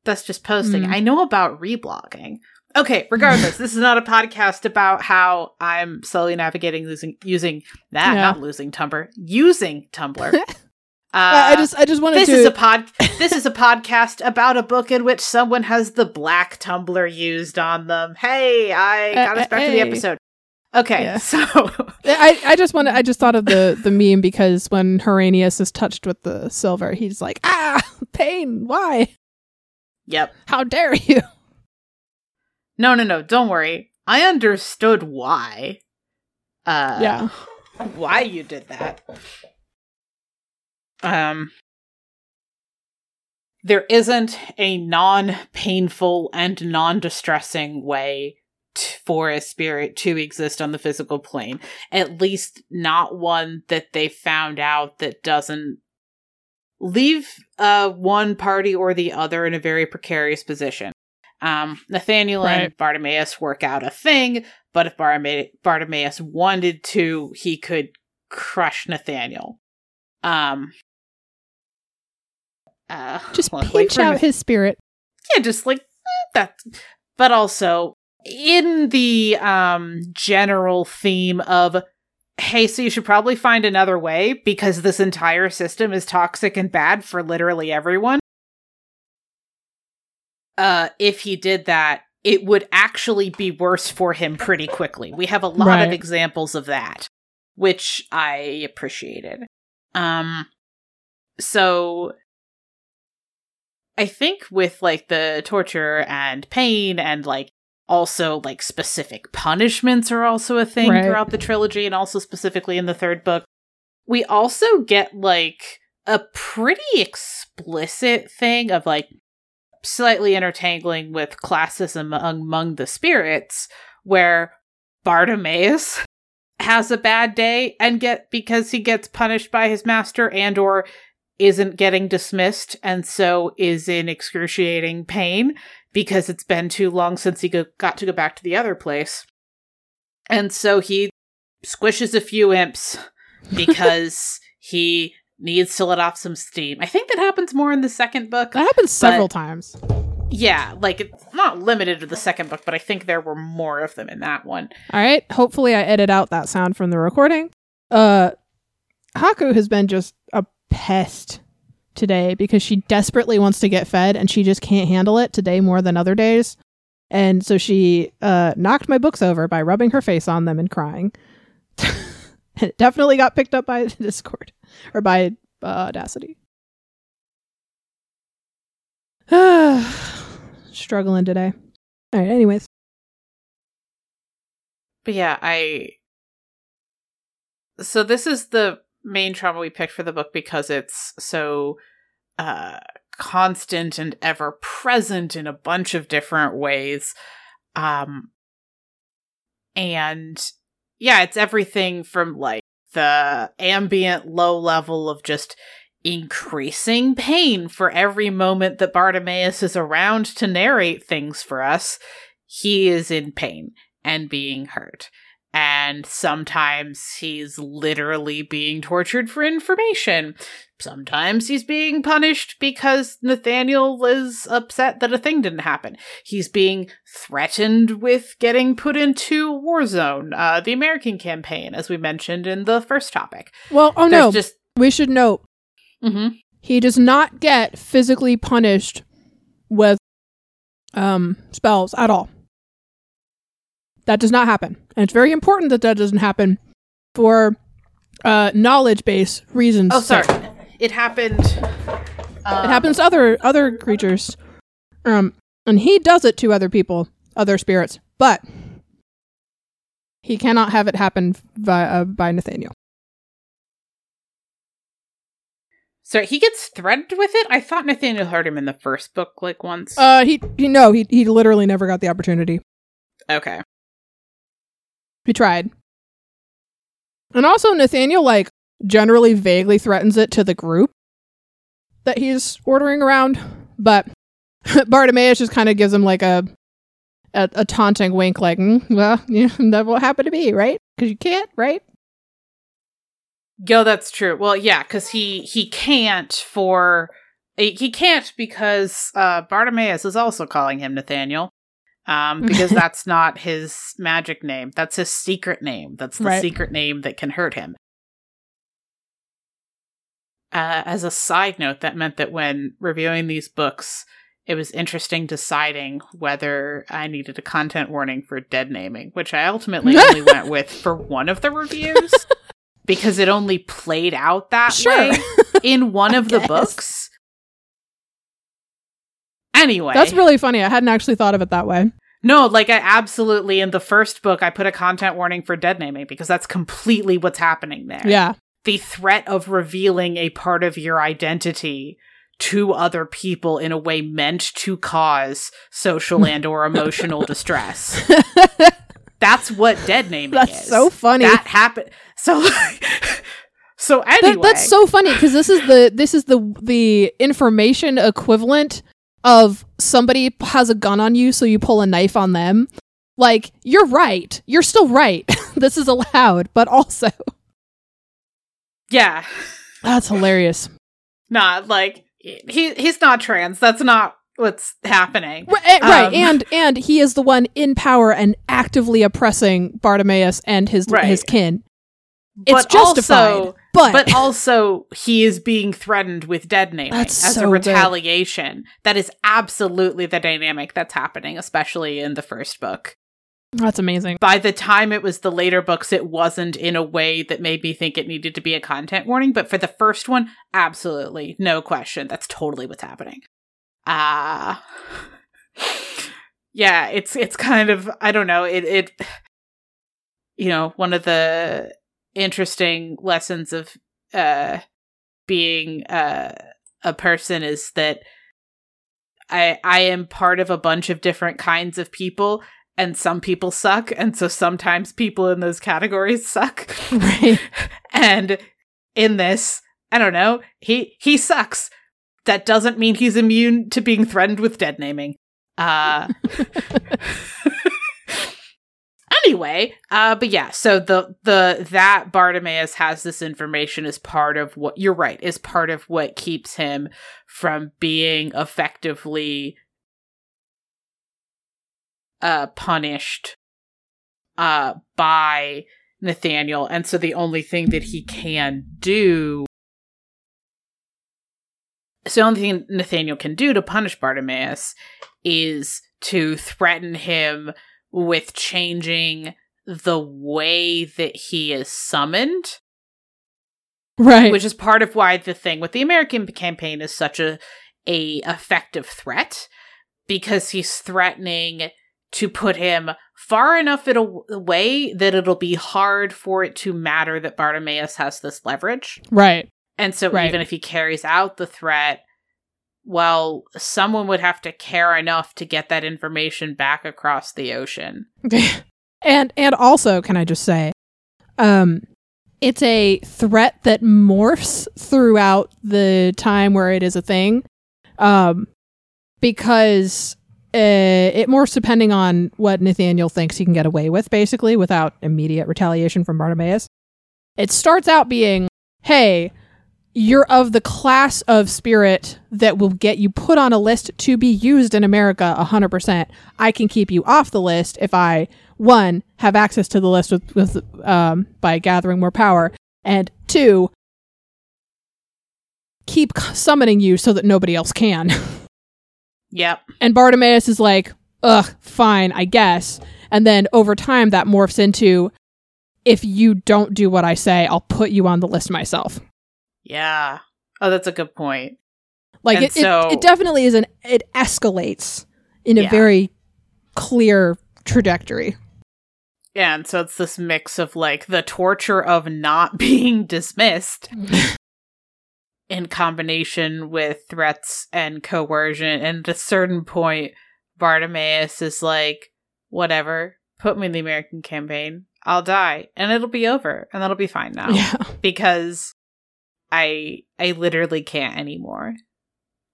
that's just posting. Mm. I know about reblogging. Okay, regardless, this is not a podcast about how I'm slowly navigating losing using that, not losing Tumblr, using Tumblr. Uh, I I just I just wanted this to. is a pod. this is a podcast about a book in which someone has the black Tumblr used on them. Hey, I Uh, got us uh, back to the episode. Okay, Yeah. so I, I just wanted I just thought of the the meme because when Honorius is touched with the silver, he's like, ah, pain. Why? yep. How dare you? No, no, no. Don't worry. I understood why. Uh, yeah. why you did that. Um, there isn't a non-painful and non-distressing way t- for a spirit to exist on the physical plane. At least not one that they found out that doesn't leave uh one party or the other in a very precarious position. Um, Nathaniel and Right. Bartimaeus work out a thing, but if Bartima- Bartimaeus wanted to, he could crush Nathaniel. Um, uh, Just well, pinch for out his spirit. yeah, just like eh, that. But also in the um general theme of hey, so you should probably find another way because this entire system is toxic and bad for literally everyone. Uh, if he did that, it would actually be worse for him pretty quickly. We have a lot Right. of examples of that, which I appreciated. Um, so I think with like the torture and pain and like also like specific punishments are also a thing Right. throughout the trilogy and also specifically in the third book. We also get like a pretty explicit thing of like slightly intertangling with classism among the spirits where Bartimaeus has a bad day and get because he gets punished by his master and or isn't getting dismissed and so is in excruciating pain because it's been too long since he go- got to go back to the other place. And so he squishes a few imps because he needs to let off some steam. I think that happens more in the second book. That happens several times. Yeah, like it's not limited to the second book, but I think there were more of them in that one. All right. Hopefully, I edit out that sound from the recording. Uh, Haku has been just a pest today because she desperately wants to get fed and she just can't handle it today more than other days. And so she uh, knocked my books over by rubbing her face on them and crying. it definitely got picked up by Discord or by uh, Audacity. Struggling today. All right. Anyways, But yeah, I. So this is the main trauma we picked for the book because it's so uh, constant and ever present in a bunch of different ways. Um, and yeah, it's everything from like the ambient low level of just increasing pain for every moment that Bartimaeus is around to narrate things for us. He is in pain and being hurt. And sometimes he's literally being tortured for information. Sometimes he's being punished because Nathaniel is upset that a thing didn't happen. He's being threatened with getting put into war zone, uh, the American campaign, as we mentioned in the first topic. well, oh There's no, just we should note Mhm. he does not get physically punished with um spells at all. That does not happen. And it's very important that that doesn't happen for uh knowledge base reasons. Oh, sorry. sake. It happened. uh, It happens to other other creatures. Um and he does it to other people, other spirits, but he cannot have it happen by uh, by Nathaniel. Sorry, he gets threatened with it. I thought Nathaniel heard him in the first book, like once. Uh he he no, he he literally never got the opportunity. okay. He tried. And also Nathaniel like generally vaguely threatens it to the group that he's ordering around, but Bartimaeus just kind of gives him like a a, a taunting wink like, mm, well, yeah, that will happen to me, right? Cuz you can't, right? Yo, that's true. Well, yeah, because he he can't for he can't because uh Bartimaeus is also calling him Nathaniel. Um, because that's not his magic name. That's his secret name. That's the Right. secret name that can hurt him. Uh, as a side note, that meant that when reviewing these books, it was interesting deciding whether I needed a content warning for dead naming, which I ultimately only went with for one of the reviews because it only played out that Sure. way in one I of the guess. books. Anyway, That's really funny. I hadn't actually thought of it that way. no, like I absolutely in the first book I put a content warning for dead naming because that's completely what's happening there. Yeah. The threat of revealing a part of your identity to other people in a way meant to cause social and or emotional distress. That's what dead naming That's is. so funny. That happened. So So anyway, That, that's so funny because this is the this is the the information equivalent of somebody has a gun on you, so you pull a knife on them. Like you're right, you're still right. this is allowed, but also yeah. that's hilarious. Not like he he's not trans. That's not what's happening. Right, eh, right. Um, and and he is the one in power and actively oppressing Bartimaeus and his Right. his kin. It's but justified. also- but, but also he is being threatened with dead naming That's as so a good. retaliation. That is absolutely the dynamic that's happening, especially in the first book. that's amazing. By the time it was the later books, it wasn't in a way that made me think it needed to be a content warning. But for the first one, absolutely, no question. That's totally what's happening. Ah. yeah, it's it's kind of I don't know, it it you know, one of the interesting lessons of uh being uh a person is that I I am part of a bunch of different kinds of people and some people suck and so sometimes people in those categories suck. Right. and in this, I don't know, he he sucks. That doesn't mean he's immune to being threatened with dead naming. Uh anyway, uh but yeah, so the the that Bartimaeus has this information is part of what you're right, is part of what keeps him from being effectively uh punished uh by Nathaniel. And so the only thing that he can do so the only thing Nathaniel can do to punish Bartimaeus is to threaten him with changing the way that he is summoned, Right. which is part of why the thing with the American campaign is such a a effective threat because he's threatening to put him far enough it away that it'll be hard for it to matter that Bartimaeus has this leverage. right. And so Right. even if he carries out the threat, well, someone would have to care enough to get that information back across the ocean. and and also, can I just say, um, it's a threat that morphs throughout the time where it is a thing, um, because uh, it morphs depending on what Nathaniel thinks he can get away with, basically, without immediate retaliation from Bartimaeus. It starts out being, "Hey." You're of the class of spirit that will get you put on a list to be used in America 100%. I can keep you off the list if I one have access to the list with, with um, by gathering more power and two keep summoning you so that nobody else can Yep. and bartimaeus is like ugh fine i guess and then over time that morphs into if you don't do what i say i'll put you on the list myself Yeah. Oh, that's a good point. like it, so- it, it definitely is an it escalates in a Yeah. very clear trajectory Yeah, and so it's this mix of like the torture of not being dismissed in combination with threats and coercion. And at a certain point, Bartimaeus is like, whatever, put me in the American campaign. I'll die and it'll be over and that'll be fine now yeah because I I literally can't anymore.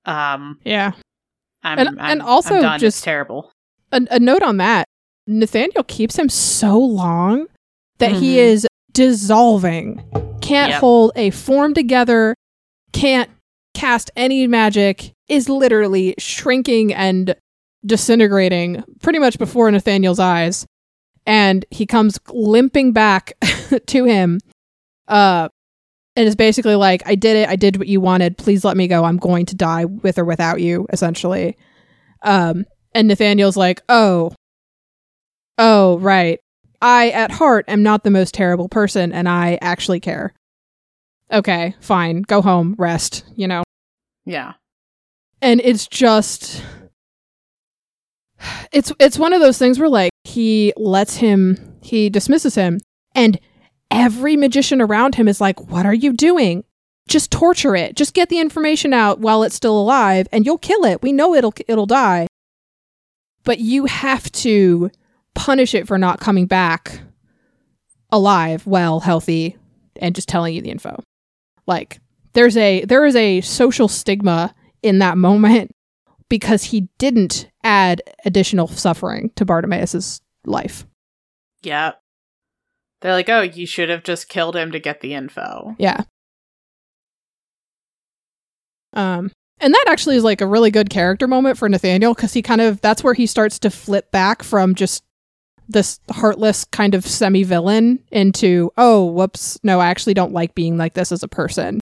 Um yeah I'm, And- I'm and also done. It's just- terrible. a, a note on that nathaniel keeps him so long that he Mhm. is dissolving can't Yep. hold a form together can't cast any magic is literally shrinking and disintegrating pretty much before nathaniel's eyes and he comes limping back to him uh and it's basically like i did it i did what you wanted please let me go i'm going to die with or without you essentially um and Nathaniel's like, oh, oh, right. I, at heart, am not the most terrible person, and I actually care. Okay, fine. Go home, rest, you know? Yeah. And it's just. It's it's one of those things where like he lets him he dismisses him and every magician around him is like what are you doing just torture it just get the information out while it's still alive and you'll kill it we know it'll it'll die but you have to punish it for not coming back alive, well, healthy, and just telling you the info. Like there's a there is a social stigma in that moment because he didn't add additional suffering to Bartimaeus's life. Yeah. They're like, oh, you should have just killed him to get the info. Yeah. Um and that actually is like a really good character moment for Nathaniel because he kind of that's where he starts to flip back from just this heartless kind of semi villain into, oh, whoops, no, I actually don't like being like this as a person.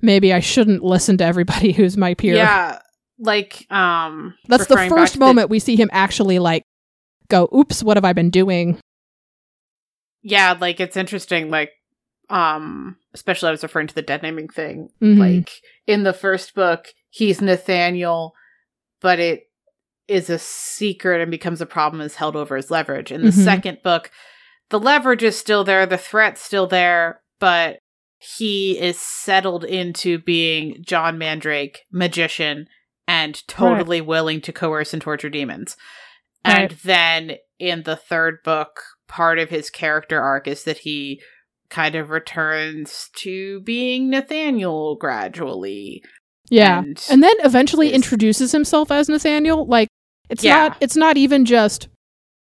Maybe I shouldn't listen to everybody who's my peer. Yeah, like um, That's the first to the- moment we see him actually like go, oops, what have I been doing? Yeah, like it's interesting. Like um, especially I was referring to the dead naming thing. Mhm. Like in the first book, he's Nathaniel, but it is a secret and becomes a problem is held over as leverage. In the Mhm. second book, the leverage is still there, the threat's still there, but he is settled into being John Mandrake, magician, and totally willing to coerce and torture demons. And then in the third book, part of his character arc is that he kind of returns to being Nathaniel gradually. Yeah. And, and then eventually is- introduces himself as Nathaniel. Like it's Yeah. not it's not even just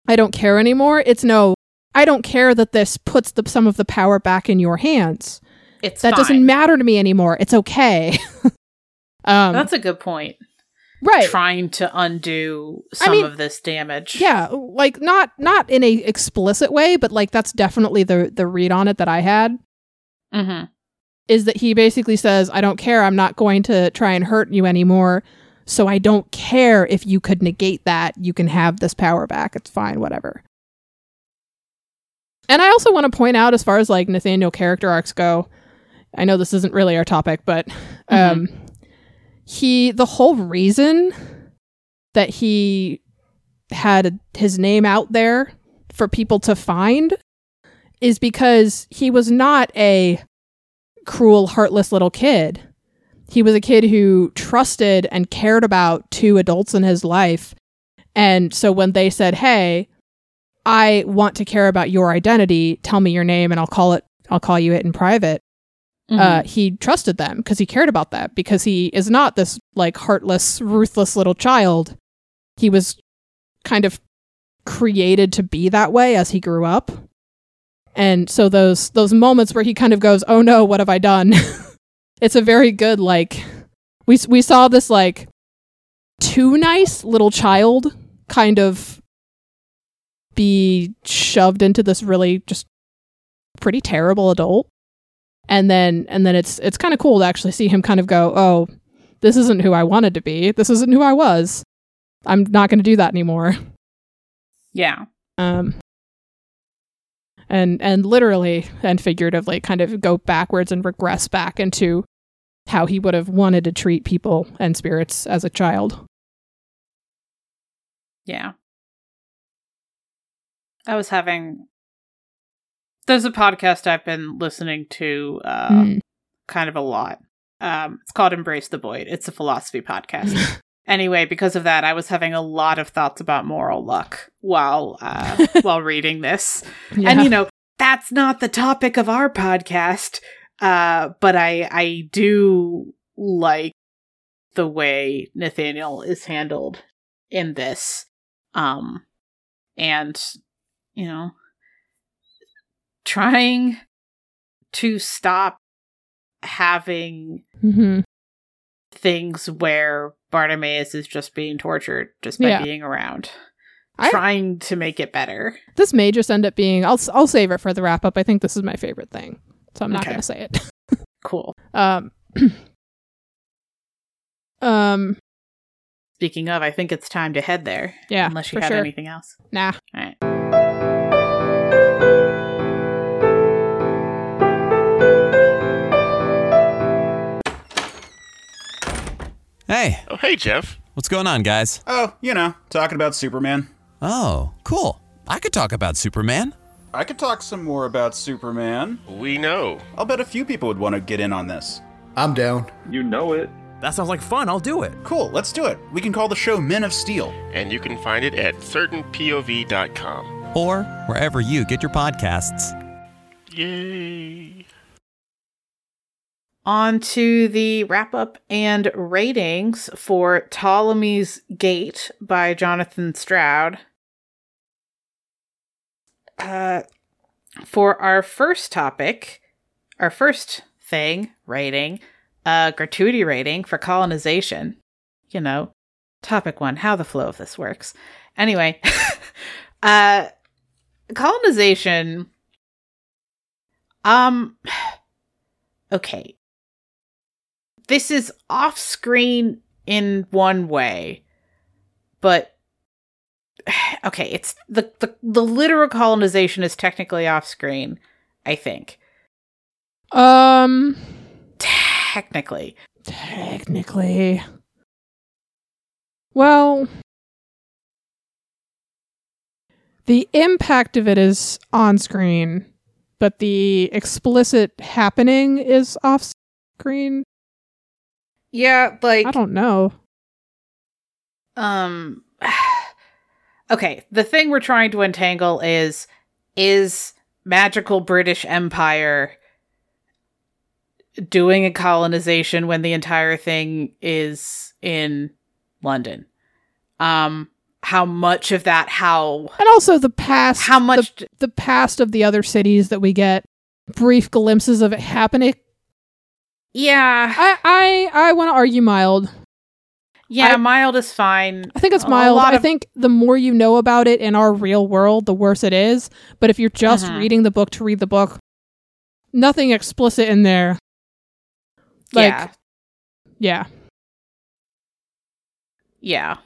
I don't care anymore. It's no, I don't care that this puts the, some of the power back in your hands. it's That fine. doesn't matter to me anymore. It's okay. um, That's a good point. Right. Trying to undo I some mean, of this damage. yeah, like not not in a explicit way, but like that's definitely the the read on it that I had hmm is that he basically says, "I don't care. I'm not going to try and hurt you anymore." So I don't care if you could negate that. You can have this power back. It's fine, whatever. And I also want to point out, as far as like Nathaniel character arcs go, I know this isn't really our topic, but um, he the whole reason that he had his name out there for people to find is because he was not a cruel, heartless little kid. He was a kid who trusted and cared about two adults in his life. And so when they said, "Hey, I want to care about your identity. Tell me your name and I'll call it I'll call you it in private." Mm-hmm. Uh, he trusted them because he cared about that because he is not this like heartless, ruthless little child. He was kind of created to be that way as he grew up. And so those those moments where he kind of goes, "Oh no, what have I done?" it's a very good like we we saw this like too nice little child kind of be shoved into this really just pretty terrible adult and then and then it's it's kind of cool to actually see him kind of go oh this isn't who i wanted to be this isn't who i was i'm not going to do that anymore yeah. um and and literally and figuratively kind of go backwards and regress back into how he would have wanted to treat people and spirits as a child Yeah. I was having. There's a podcast I've been listening to uh, Mm. kind of a lot. Um, it's called Embrace the Void. It's a philosophy podcast. anyway, because of that, I was having a lot of thoughts about moral luck while uh, while reading this. Yeah. And you know, that's not the topic of our podcast. Uh, but I I do like the way Nathaniel is handled in this. Um and you know trying to stop having Mhm. things where Bartimaeus is just being tortured just by Yeah. being around. I- trying to make it better. this may just end up being i'll i'll save it for the wrap up i think this is my favorite thing so i'm not Okay. going to say it Cool. um um Speaking of, I think it's time to head there. yeah Unless you have sure. anything else. nah All right. Hey, Oh, hey, Jeff. what's going on, guys? Oh, you know, talking about Superman. Oh, cool. I could talk about Superman. I could talk some more about Superman. We know. I'll bet a few people would want to get in on this. I'm down. You know it. That sounds like fun. I'll do it. Cool, let's do it. We can call the show Men of Steel. And you can find it at certainpov.com. Or wherever you get your podcasts. Yay. On to the wrap up and ratings for Ptolemy's Gate by Jonathan Stroud. Uh, for our first topic, our first thing, rating, uh, gratuity rating for colonization. You know, topic one, how the flow of this works. Anyway, uh, colonization um okay this is off screen in one way but okay it's the, the the literal colonization is technically off screen i think Um, technically technically. Well, the impact of it is on screen, but the explicit happening is off screen. Yeah like I don't know. um okay the thing we're trying to untangle is is magical british empire doing a colonization when the entire thing is in london um how much of that how And also the past how much the, the past of the other cities that we get brief glimpses of it happening. Yeah I I, I want to argue mild. yeah I- mild is fine I think it's mild. I of- think the more you know about it in our real world, the worse it is. But if you're just Mhm. reading the book to read the book, nothing explicit in there. Like, yeah yeah. Yeah.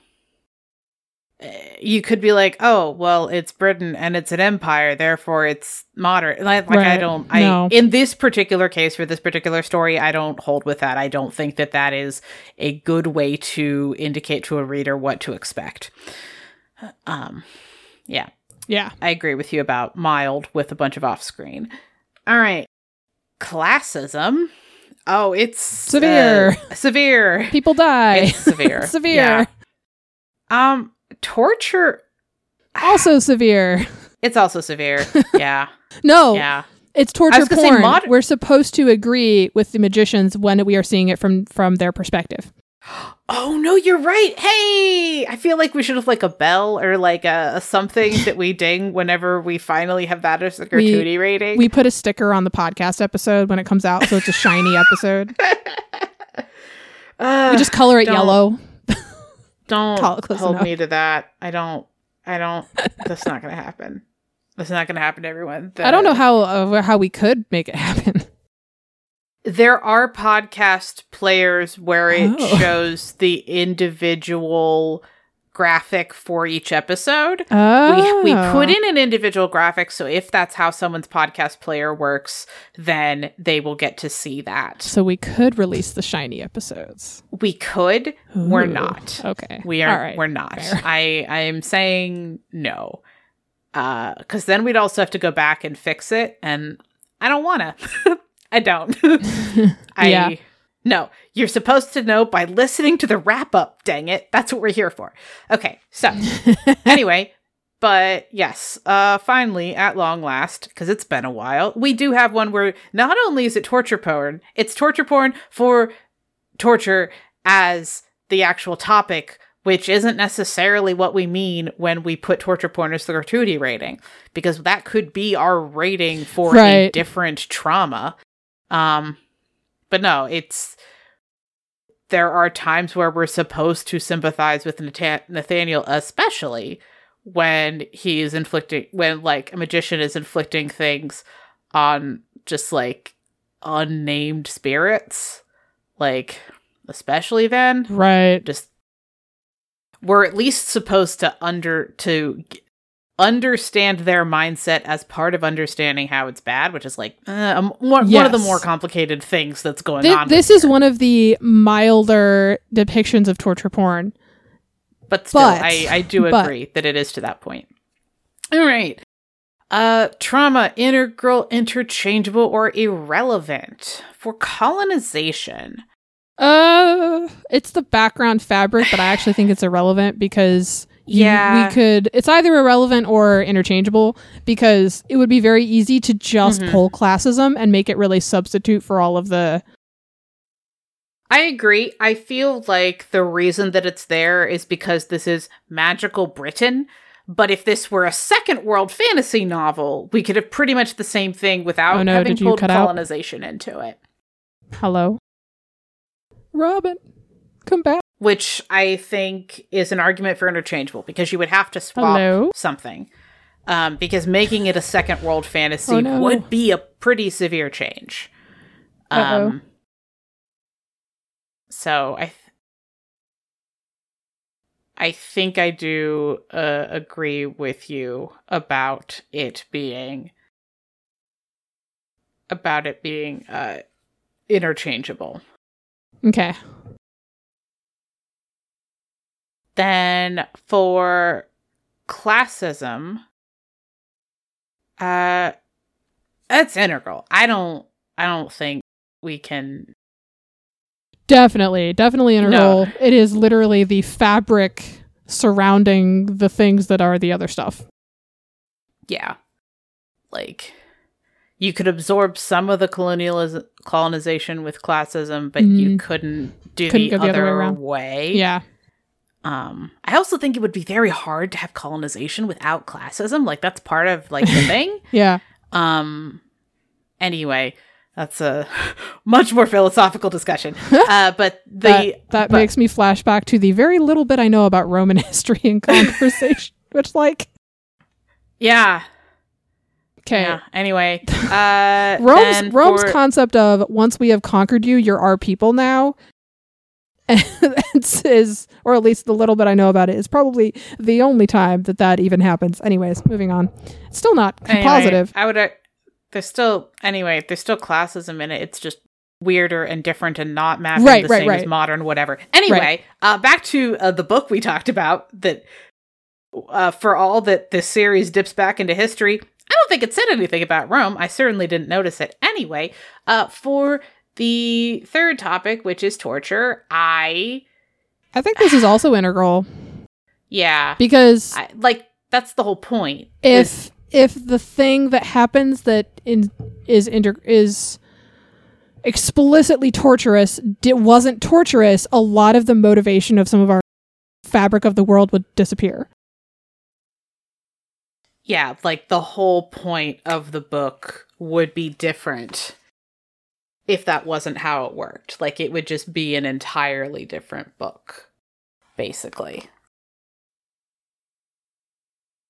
You could be like, oh, well, it's Britain and it's an empire, therefore it's modern. Like, like I don't, I No. in this particular case for this particular story, I don't hold with that. I don't think that that is a good way to indicate to a reader what to expect. Um, yeah, Yeah. I agree with you about mild with a bunch of off screen. All right, classism. Oh, it's Severe. uh, severe. People die. It's severe. severe. Yeah. Um, torture. Also severe. It's also severe. Yeah. No, Yeah. it's torture was gonna say porn. mod- We're supposed to agree with the magicians when we are seeing it from from their perspective. Oh no, you're right. Hey, I feel like we should have like a bell or like a, a something that we ding whenever we finally have that as a gratuity rating. We put a sticker on the podcast episode when it comes out, so it's a shiny episode. Uh, We just color it don't- yellow. Don't hold enough. me to that. I don't. I don't. that's not gonna happen. That's not gonna happen to everyone. I don't know how uh, how we could make it happen. There are podcast players where it Oh. shows the individual graphic for each episode. Oh. We, we put in an individual graphic, so if that's how someone's podcast player works, then they will get to see that. So we could release the shiny episodes. We could, we're not. Okay. We are right. we're not. Fair. I I am saying no. Uh cuz then we'd also have to go back and fix it and I don't want to. I don't. I Yeah. No, you're supposed to know by listening to the wrap up, dang it. That's what we're here for. Okay. So, anyway, but yes, uh finally at long last because it's been a while, we do have one where not only is it torture porn, it's torture porn for torture as the actual topic, which isn't necessarily what we mean when we put torture porn as the gratuity rating, because that could be our rating for a different trauma. Um, but no, it's there are times where we're supposed to sympathize with Nathan- Nathaniel, especially when he is inflicting when like a magician is inflicting things on just like unnamed spirits like especially then Right. just we're at least supposed to under to understand their mindset as part of understanding how it's bad which is like uh, one, one of the more complicated things that's going Thi- on this is here. one of the milder depictions of torture porn. but still but- I, I do but- agree that it is to that point all right uh trauma integral interchangeable or irrelevant for colonization Uh, it's the background fabric, but I actually think it's irrelevant because you- Yeah. we could. It's either irrelevant or interchangeable because it would be very easy to just Mhm. pull classism and make it really substitute for all of the. I agree. I feel like the reason that it's there is because this is magical Britain. But if this were a second world fantasy novel, we could have pretty much the same thing without Oh no, having pulled cut out? colonization into it. Hello, Robin, come back. Which I think is an argument for interchangeable because you would have to swap Hello? something. Um, because making it a second world fantasy Oh, no. would be a pretty severe change. Uh-oh. Um, so I, th- I think I do uh, agree with you about it being about it being uh, interchangeable. Okay. Then for classism, uh, that's integral. I don't. I don't think we can. Definitely, definitely No. integral. It is literally the fabric surrounding the things that are the other stuff. Yeah, like you could absorb some of the colonialism colonization with classism, but you Mhm. couldn't do Couldn't the, go the other other way around. way. Yeah. Um, I also think it would be very hard to have colonization without classism. Like that's part of like the thing. Yeah. Um. Anyway, that's a much more philosophical discussion. Uh, but the that that but- makes me flash back to the very little bit I know about Roman history and conversation, which like yeah okay. yeah. Anyway, uh, Rome's Rome's for- concept of once we have conquered you, you're our people now. is, or at least the little bit I know about it, is probably the only time that that even happens. Anyways, moving on. It's still not anyway, positive. I would. Uh, there's still anyway. There's still classism in it. It's just weirder and different and not mapping Right, the right, same as modern whatever. Anyway, uh, back to uh, the book we talked about. That uh, for all that this series dips back into history, I don't think it said anything about Rome. I certainly didn't notice it. Anyway, uh, for the third topic, which is torture, I I think this is also integral yeah, because I, like that's the whole point. is- if if the thing that happens that in, is inter- is explicitly torturous di- wasn't torturous, a lot of the motivation of some of our fabric of the world would disappear. yeah, like the whole point of the book would be different if that wasn't how it worked. Like it would just be an entirely different book, basically.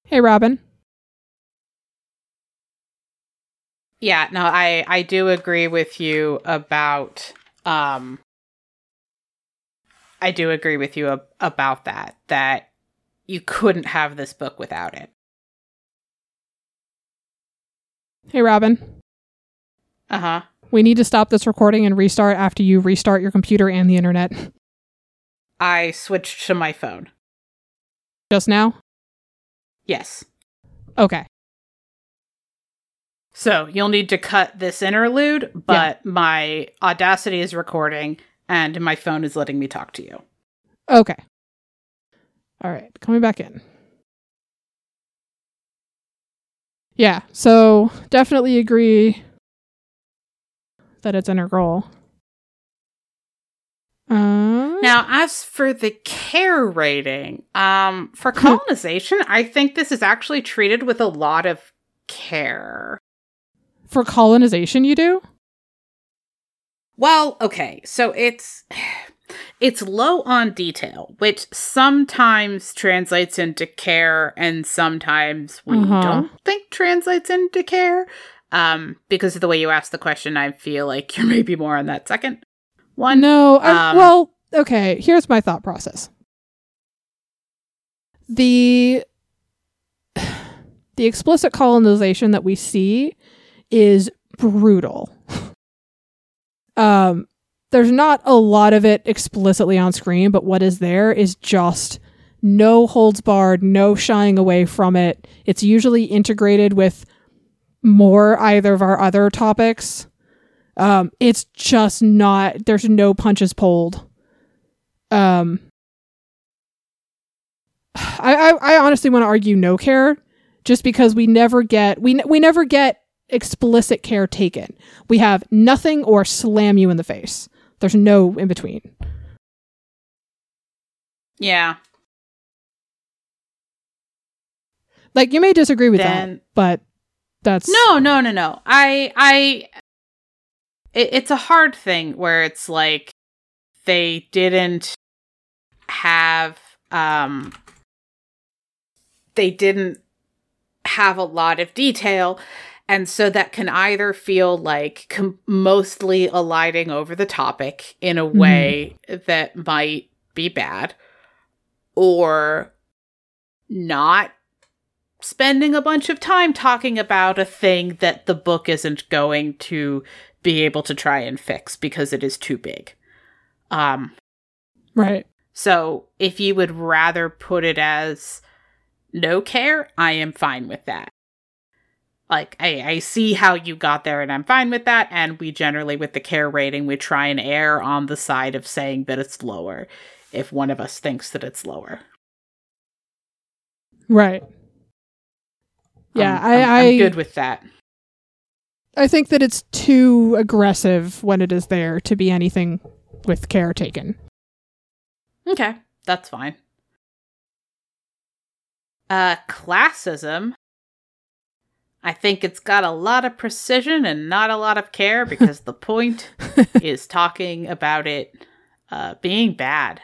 Hey, Robin. Yeah, no, I I do agree with you about um I do agree with you ab- about that that you couldn't have this book without it. Hey, Robin. Uh-huh. We need to stop this recording and restart after you restart your computer and the internet. I switched to my phone. Just now? Yes. Okay. So you'll need to cut this interlude, but my Audacity is recording and my phone is letting me talk to you. Okay. All right. Coming back in. Yeah. So definitely agree that it's integral. Uh, Now, as for the care rating, um, for colonization, I think this is actually treated with a lot of care. for colonization, you do? Well, okay, so it's it's low on detail, which sometimes translates into care and sometimes we Uh-huh. don't think translates into care. Um, because of the way you asked the question, I feel like you're maybe more on that second one. No. I, Um, well, okay. Here's my thought process. The the explicit colonization that we see is brutal. um, there's not a lot of it explicitly on screen, but what is there is just no holds barred, no shying away from it. It's usually integrated with more either of our other topics. Um, it's just not. There's no punches pulled. Um, I I, I honestly want to argue no care, just because we never get we we never get explicit care taken. We have nothing or slam you in the face. There's no in between. Yeah. Like you may disagree with Then- that, but that's No, no, no, no. I, I, it, it's a hard thing where it's like they didn't have, um, they didn't have a lot of detail. And so that can either feel like com- mostly alighting over the topic in a way that might be bad, or not spending a bunch of time talking about a thing that the book isn't going to be able to try and fix because it is too big. Um, Right. so if you would rather put it as no care, I am fine with that. Like I, I see how you got there and I'm fine with that. And we generally with the care rating, we try and err on the side of saying that it's lower if one of us thinks that it's lower. Right. Yeah, I'm- I, I'm, I I'm good with that. I think that it's too aggressive when it is there to be anything with care taken. Okay, that's fine. Uh, classism. I think it's got a lot of precision and not a lot of care because the point is talking about it uh, being bad.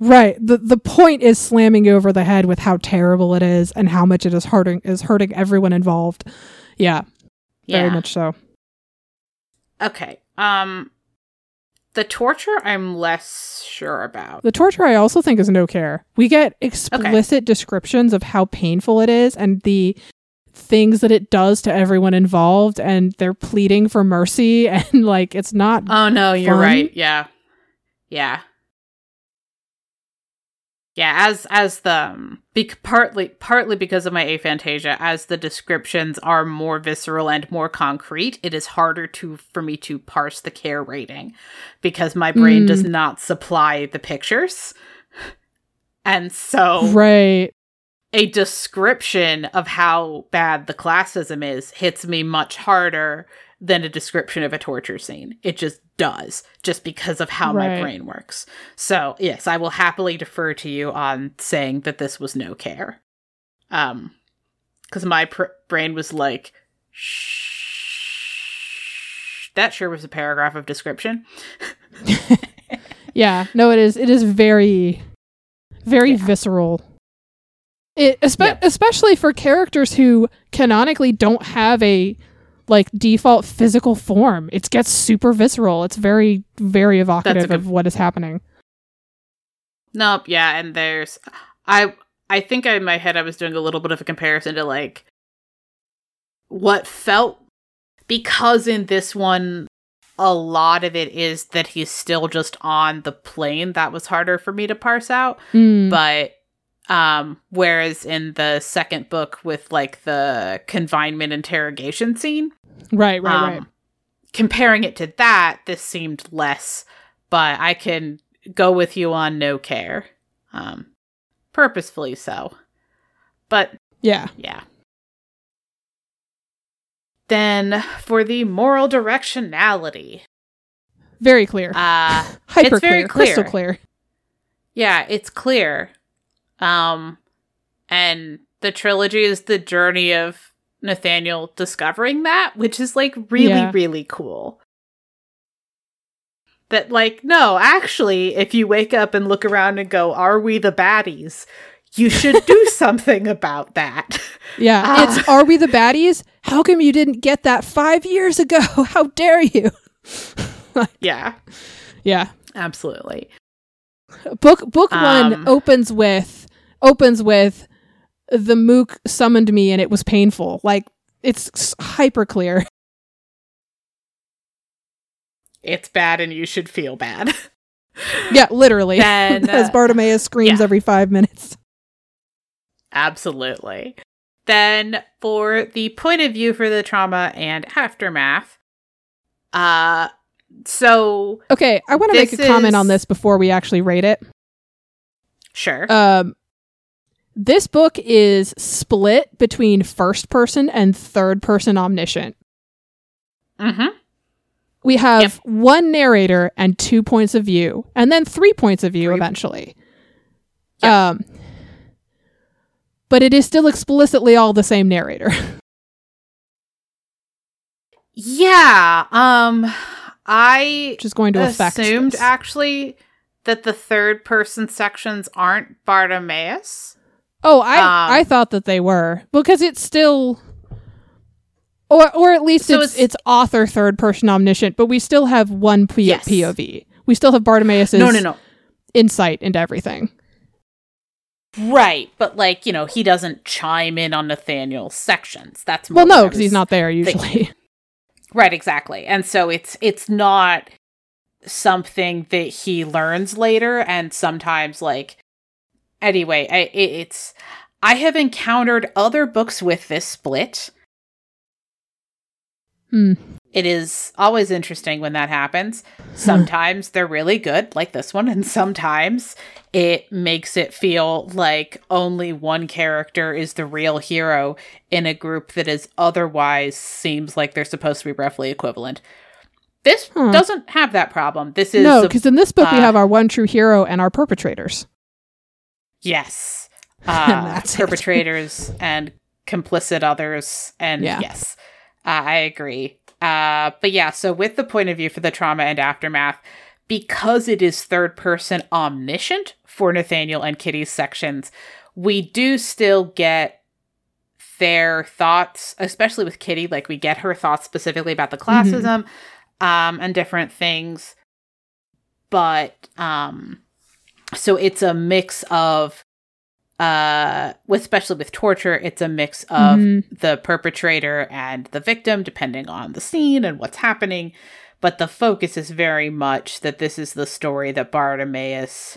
Right. The the point is slamming you over the head with how terrible it is and how much it is hurting is hurting everyone involved. Yeah, yeah. very much so. Okay. Um, the torture I'm less sure about. The torture I also think is no care. We get explicit descriptions of how painful it is and the things that it does to everyone involved and they're pleading for mercy and like it's not Oh no, you're fun. right. Yeah, yeah, yeah. As as the um, bec- partly partly because of my aphantasia, as the descriptions are more visceral and more concrete, it is harder to for me to parse the care rating because my brain Mm. does not supply the pictures, and so right. a description of how bad the classism is hits me much harder than a description of a torture scene. It just does, just because of how my brain works. So, yes, I will happily defer to you on saying that this was no care. Um, because my pr- brain was like, shh. That sure was a paragraph of description. Yeah, no, it is. It is very, very Yeah. visceral. It espe- especially for characters who canonically don't have a like default physical form. It gets super visceral. It's very, very evocative good- of what is happening. Nope, yeah, and there's I I think in my head I was doing a little bit of a comparison to like what felt because in this one a lot of it is that he's still just on the plane that was harder for me to parse out Mm, but um whereas in the second book with like the confinement interrogation scene right, right, um, right. comparing it to that this seemed less but i can go with you on no care um purposefully so but Yeah, yeah then for the moral directionality very clear. uh Hyper it's very clear, crystal clear. clear. Yeah, it's clear. Um and the trilogy is the journey of Nathaniel discovering that, which is like really Yeah. really cool. That like no, actually if you wake up and look around and go, "Are we the baddies?" You should do something about that. Yeah, Ah. it's are we the baddies? How come you didn't get that five years ago? How dare you? yeah, Yeah, absolutely. book book Um, one opens with opens with the mook summoned me and it was painful. Like it's hyper clear. It's bad and you should feel bad. yeah, literally. Then, As uh, Bartimaeus screams yeah. every five minutes. Absolutely. Then for the point of view for the trauma and aftermath, uh so Okay, I want to make a comment on this before we actually rate it. sure. Um, this book is split between first person and third person omniscient. mm-hmm. We have Yep. one narrator and two points of view, and then three points of view Three- eventually. Um, but it is still explicitly all the same narrator. Yeah. Um I is going to affect assumed this. actually that the third person sections aren't Bartimaeus. Oh, I Um, I thought that they were because it's still, or or at least So it's, it's- it's author third person omniscient, but we still have one P- Yes. POV. We still have Bartimaeus' no, no, no. insight into everything. Right, but like you know, he doesn't chime in on Nathaniel's sections. That's Well, no, because he's not there thinking. usually. Right, exactly. And so it's it's not something that he learns later and sometimes like anyway, I it, it's I have encountered other books with this split. Hmm. It is always interesting when that happens. Sometimes they're really good, like this one, and sometimes it makes it feel like only one character is the real hero in a group that is otherwise seems like they're supposed to be roughly equivalent. This Huh. doesn't have that problem. This is no, because in this book we uh, have our one true hero and our perpetrators. Yes, And uh, it. perpetrators and complicit others, and Yeah. yes, uh, I agree. Uh, but yeah, so with the point of view for the trauma and aftermath, because it is third person omniscient for Nathaniel and Kitty's sections, we do still get their thoughts, especially with Kitty. Like we get her thoughts specifically about the classism um, and different things. But um, so it's a mix of uh with especially with torture it's a mix of Mhm. the perpetrator and the victim depending on the scene and what's happening but the focus is very much that this is the story that Bartimaeus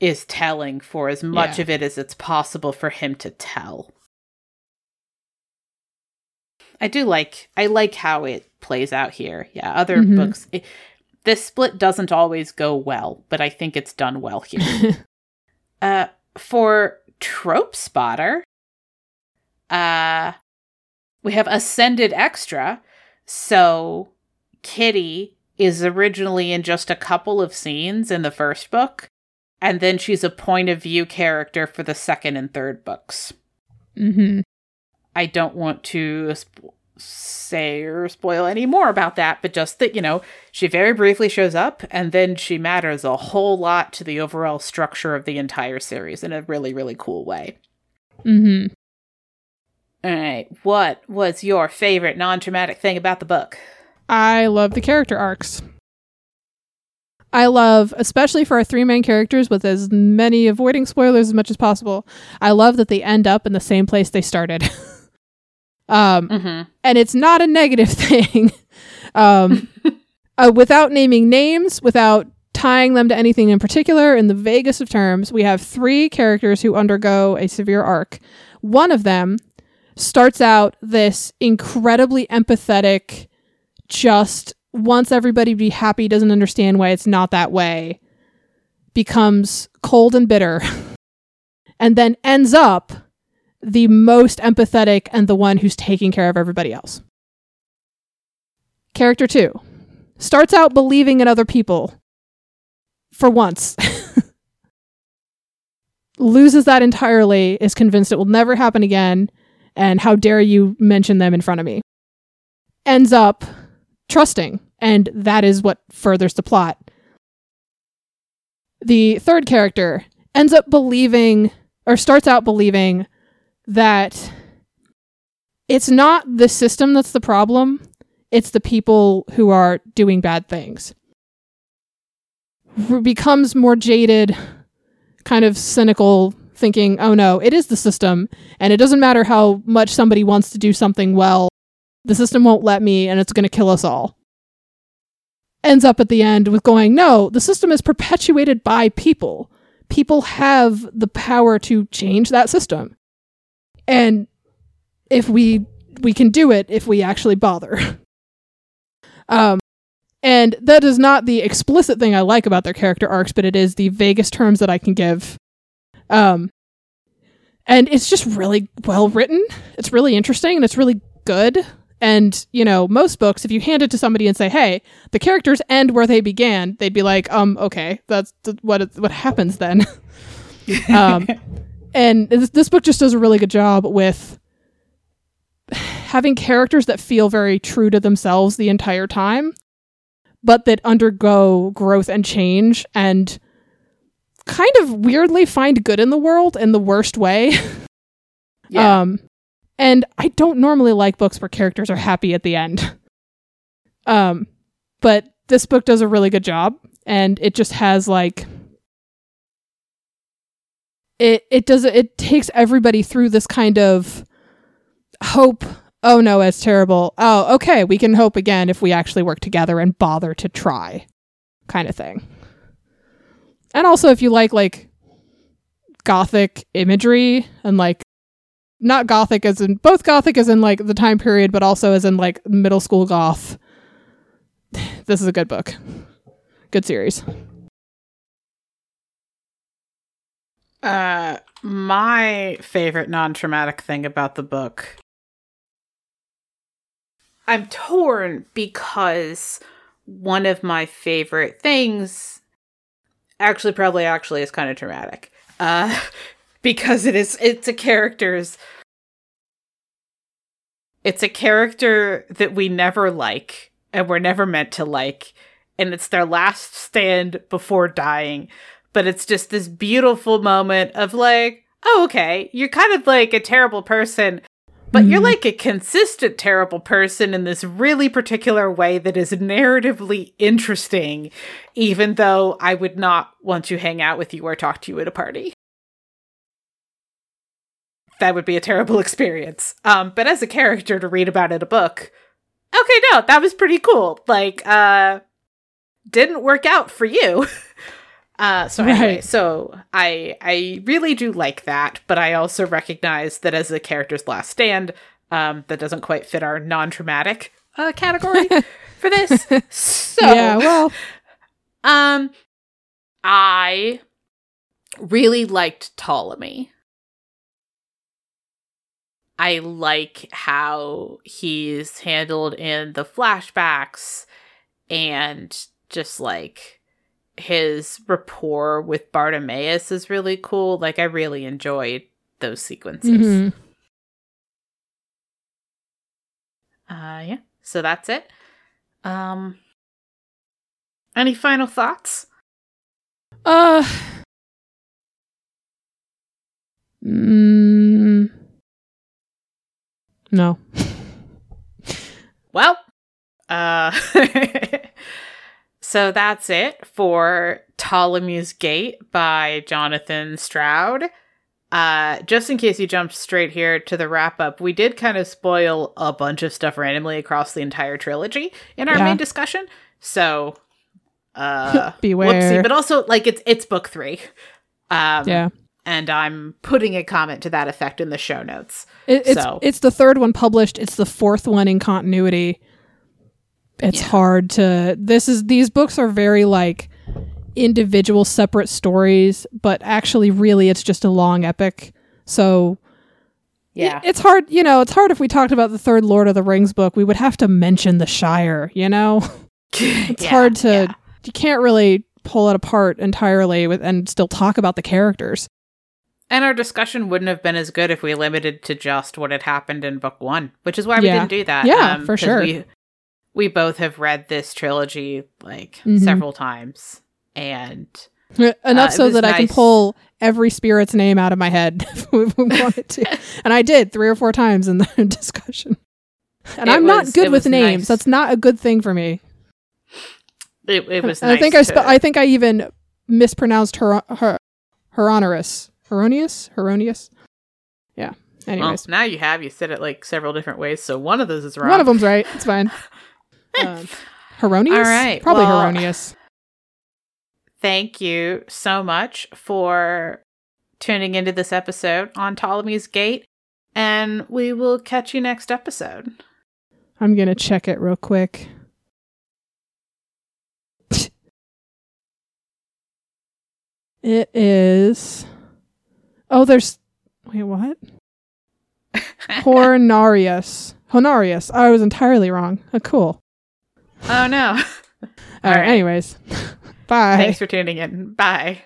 is telling for as much Yeah. of it as it's possible for him to tell I do like I like how it plays out here. Yeah, other Mhm. books it, this split doesn't always go well, but I think it's done well here. uh for trope spotter uh we have ascended extra so kitty is originally in just a couple of scenes in the first book and then she's a point of view character for the second and third books Mm-hmm. i don't want to sp- say or spoil any more about that but just that you know she very briefly shows up and then she matters a whole lot to the overall structure of the entire series in a really really cool way Mm hmm. all right what was your favorite non-traumatic thing about the book I love the character arcs. I love, especially for our three main characters, with as many avoiding spoilers as much as possible. I love that they end up in the same place they started. um, mm-hmm. and it's not a negative thing. um, uh, without naming names, without tying them to anything in particular, in the vaguest of terms, we have three characters who undergo a severe arc. One of them starts out this incredibly empathetic, just wants everybody to be happy, doesn't understand why it's not that way, becomes cold and bitter, and then ends up the most empathetic and the one who's taking care of everybody else. Character two starts out believing in other people for once, loses that entirely, is convinced it will never happen again, and how dare you mention them in front of me. Ends up trusting, and that is what furthers the plot. The third character ends up believing, or starts out believing, that it's not the system that's the problem, it's the people who are doing bad things. Becomes more jaded, kind of cynical, thinking, oh no, it is the system, and it doesn't matter how much somebody wants to do something well, the system won't let me, and it's going to kill us all. Ends up at the end with going, no, the system is perpetuated by people. People have the power to change that system. And if we we can do it if we actually bother. um and that is not the explicit thing I like about their character arcs, but it is the vaguest terms that I can give. Um and it's just really well written. It's really interesting and it's really good. And, you know, most books, if you hand it to somebody and say, hey, the characters end where they began, they'd be like, um, okay, that's th- what, it- what happens then. um, and this, this book just does a really good job with having characters that feel very true to themselves the entire time, but that undergo growth and change and kind of weirdly find good in the world in the worst way. Yeah. Um, and I don't normally like books where characters are happy at the end. Um, but this book does a really good job, and it just has like it it does it takes everybody through this kind of hope. Oh no, it's terrible. Oh, okay, we can hope again if we actually work together and bother to try, kind of thing. And also, if you like like gothic imagery and like not gothic as in both gothic as in like the time period, but also as in like middle school goth. This is a good book. Good series. Uh, my favorite non traumatic thing about the book. I'm torn because one of my favorite things actually probably actually is kind of traumatic. Uh because it is it's a character's it's a character that we never like and we're never meant to like and it's their last stand before dying but it's just this beautiful moment of like oh okay you're kind of like a terrible person but you're Mhm. like a consistent terrible person in this really particular way that is narratively interesting even though i would not want to hang out with you or talk to you at a party that would be a terrible experience. Um, but as a character to read about in a book, okay, no, that was pretty cool. Like, uh, didn't work out for you. uh, so anyway, Right. so I I really do like that, but I also recognize that as a character's last stand, um, that doesn't quite fit our non-traumatic uh, category for this. So yeah, well, um, I really liked Ptolemy. I like how he's handled in the flashbacks and just like his rapport with Bartimaeus is really cool. Like I really enjoyed those sequences. mhm. Uh yeah. So that's it. Um any final thoughts? uh, mm, no. Well, uh, so that's it for Ptolemy's Gate by Jonathan Stroud. Uh, just in case you jumped straight here to the wrap up, we did kind of spoil a bunch of stuff randomly across the entire trilogy in our Yeah. main discussion. So, uh, Beware. whoopsie. But also, like, it's it's book three. Um, Yeah. and I'm putting a comment to that effect in the show notes. It, it's So- it's the third one published. It's the fourth one in continuity. It's Yeah. hard to. This is these books are very like individual, separate stories, but actually, really, it's just a long epic. So Yeah, it's hard. You know, it's hard if we talked about the third Lord of the Rings book. We would have to mention the Shire. You know, it's Yeah, hard to. yeah. You can't really pull it apart entirely with and still talk about the characters. And our discussion wouldn't have been as good if we limited to just what had happened in book one, which is why we Yeah. didn't do that. Yeah, um, for sure. We, we both have read this trilogy like Mhm. several times, and Enough Uh, so that I can pull every spirit's name out of my head if we wanted to. And I did three or four times in the discussion. And It I'm was- not good with names. nice. That's not a good thing for me. it, it was. And I nice think I spe- I think I even mispronounced her her. Hieronymus? Hieronymus? Yeah. well, Anyways. now you have you said it like several different ways, so one of those is wrong. One of them's right. It's fine. Um? All right, Probably well-. Thank you so much for tuning into this episode on Ptolemy's Gate, and we will catch you next episode. I'm going to check it real quick. It is. Oh, there's. Wait, what? Hornarius. Honorius. I was entirely wrong. Oh, cool. Oh no. All All right. right. Anyways, bye. Thanks for tuning in. Bye.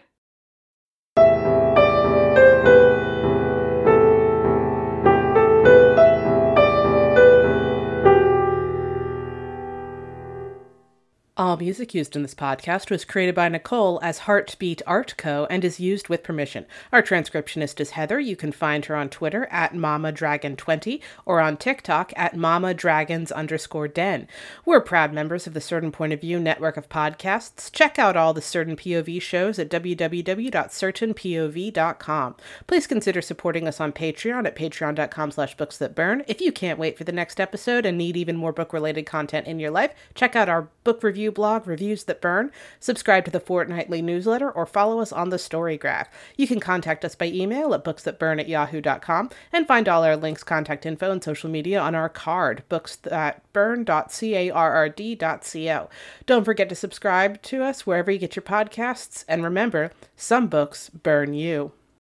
All music used in this podcast was created by Nicole as Heartbeat Art Co. and is used with permission. Our transcriptionist is Heather. You can find her on Twitter at MamaDragon20 or on TikTok at MamaDragons underscore den. We're proud members of the Certain Point of View network of podcasts. Check out all the Certain POV shows at www.certainpov.com. Please consider supporting us on Patreon at patreon.com slash books that burn. If you can't wait for the next episode and need even more book-related content in your life, check out our book review blog, Reviews That Burn, subscribe to the fortnightly newsletter, or follow us on the Story Graph. You can contact us by email at booksthatburn at yahoo.com and find all our links, contact info, and social media on our Carrd, booksthatburn.carrd.co. Don't forget to subscribe to us wherever you get your podcasts, and remember, some books burn you.